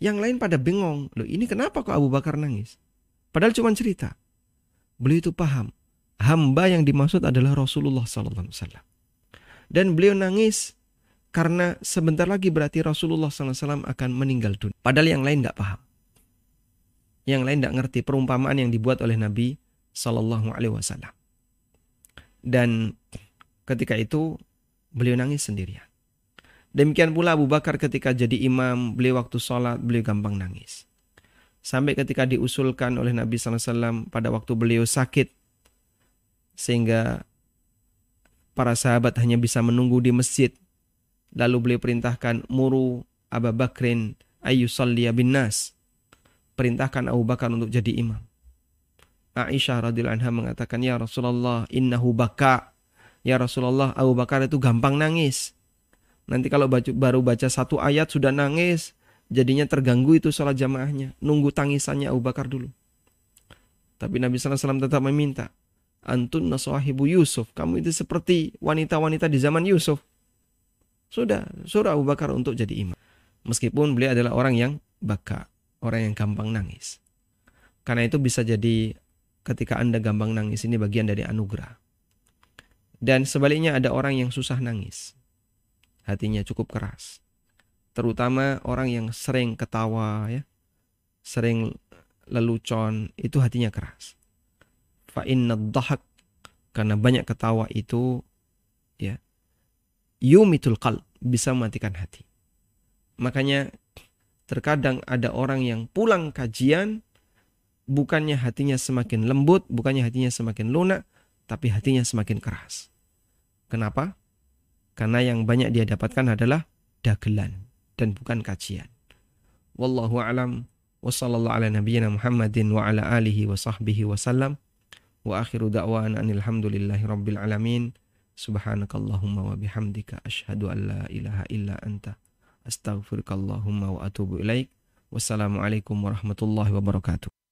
Yang lain pada bengong. Loh ini kenapa kok Abu Bakar nangis? Padahal cuma cerita. Beliau itu paham. Hamba yang dimaksud adalah Rasulullah SAW. Dan beliau nangis karena sebentar lagi berarti Rasulullah SAW akan meninggal dunia. Padahal yang lain nggak paham. Yang lain nggak ngerti perumpamaan yang dibuat oleh Nabi Sallallahu Alaihi Wasallam. Dan ketika itu beliau nangis sendirian. Demikian pula Abu Bakar ketika jadi imam, beliau waktu sholat, beliau gampang nangis. Sampai ketika diusulkan oleh Nabi SAW pada waktu beliau sakit, sehingga para sahabat hanya bisa menunggu di masjid. Lalu beliau perintahkan muru Abu Bakrin ayyusalliya bin nas. Perintahkan Abu Bakar untuk jadi imam. Aisyah radhiyallahu anha mengatakan, "Ya Rasulullah, innahu baka." Ya Rasulullah, Abu Bakar itu gampang nangis. Nanti kalau baca, baru baca satu ayat sudah nangis, jadinya terganggu itu sholat jamaahnya. Nunggu tangisannya Abu Bakar dulu. Tapi Nabi SAW tetap meminta, Antun naswahibu Yusuf. Kamu itu seperti wanita-wanita di zaman Yusuf. Sudah, suruh Abu Bakar untuk jadi imam. Meskipun beliau adalah orang yang baka, orang yang gampang nangis. Karena itu bisa jadi ketika Anda gampang nangis ini bagian dari anugerah. Dan sebaliknya ada orang yang susah nangis hatinya cukup keras. Terutama orang yang sering ketawa ya, sering lelucon itu hatinya keras. Fa inna karena banyak ketawa itu ya yumitul qalb bisa mematikan hati. Makanya terkadang ada orang yang pulang kajian bukannya hatinya semakin lembut, bukannya hatinya semakin lunak, tapi hatinya semakin keras. Kenapa? Karena yang banyak dia dapatkan adalah dagelan dan bukan kajian. Wallahu alam wa sallallahu ala nabiyyina Muhammadin wa ala alihi wa sahbihi wa sallam. Wa akhiru da'wana alhamdulillahi rabbil alamin. Subhanakallahumma wa bihamdika ashhadu an la ilaha illa anta astaghfirukallahumma wa atubu ilaik. Wassalamualaikum warahmatullahi wabarakatuh.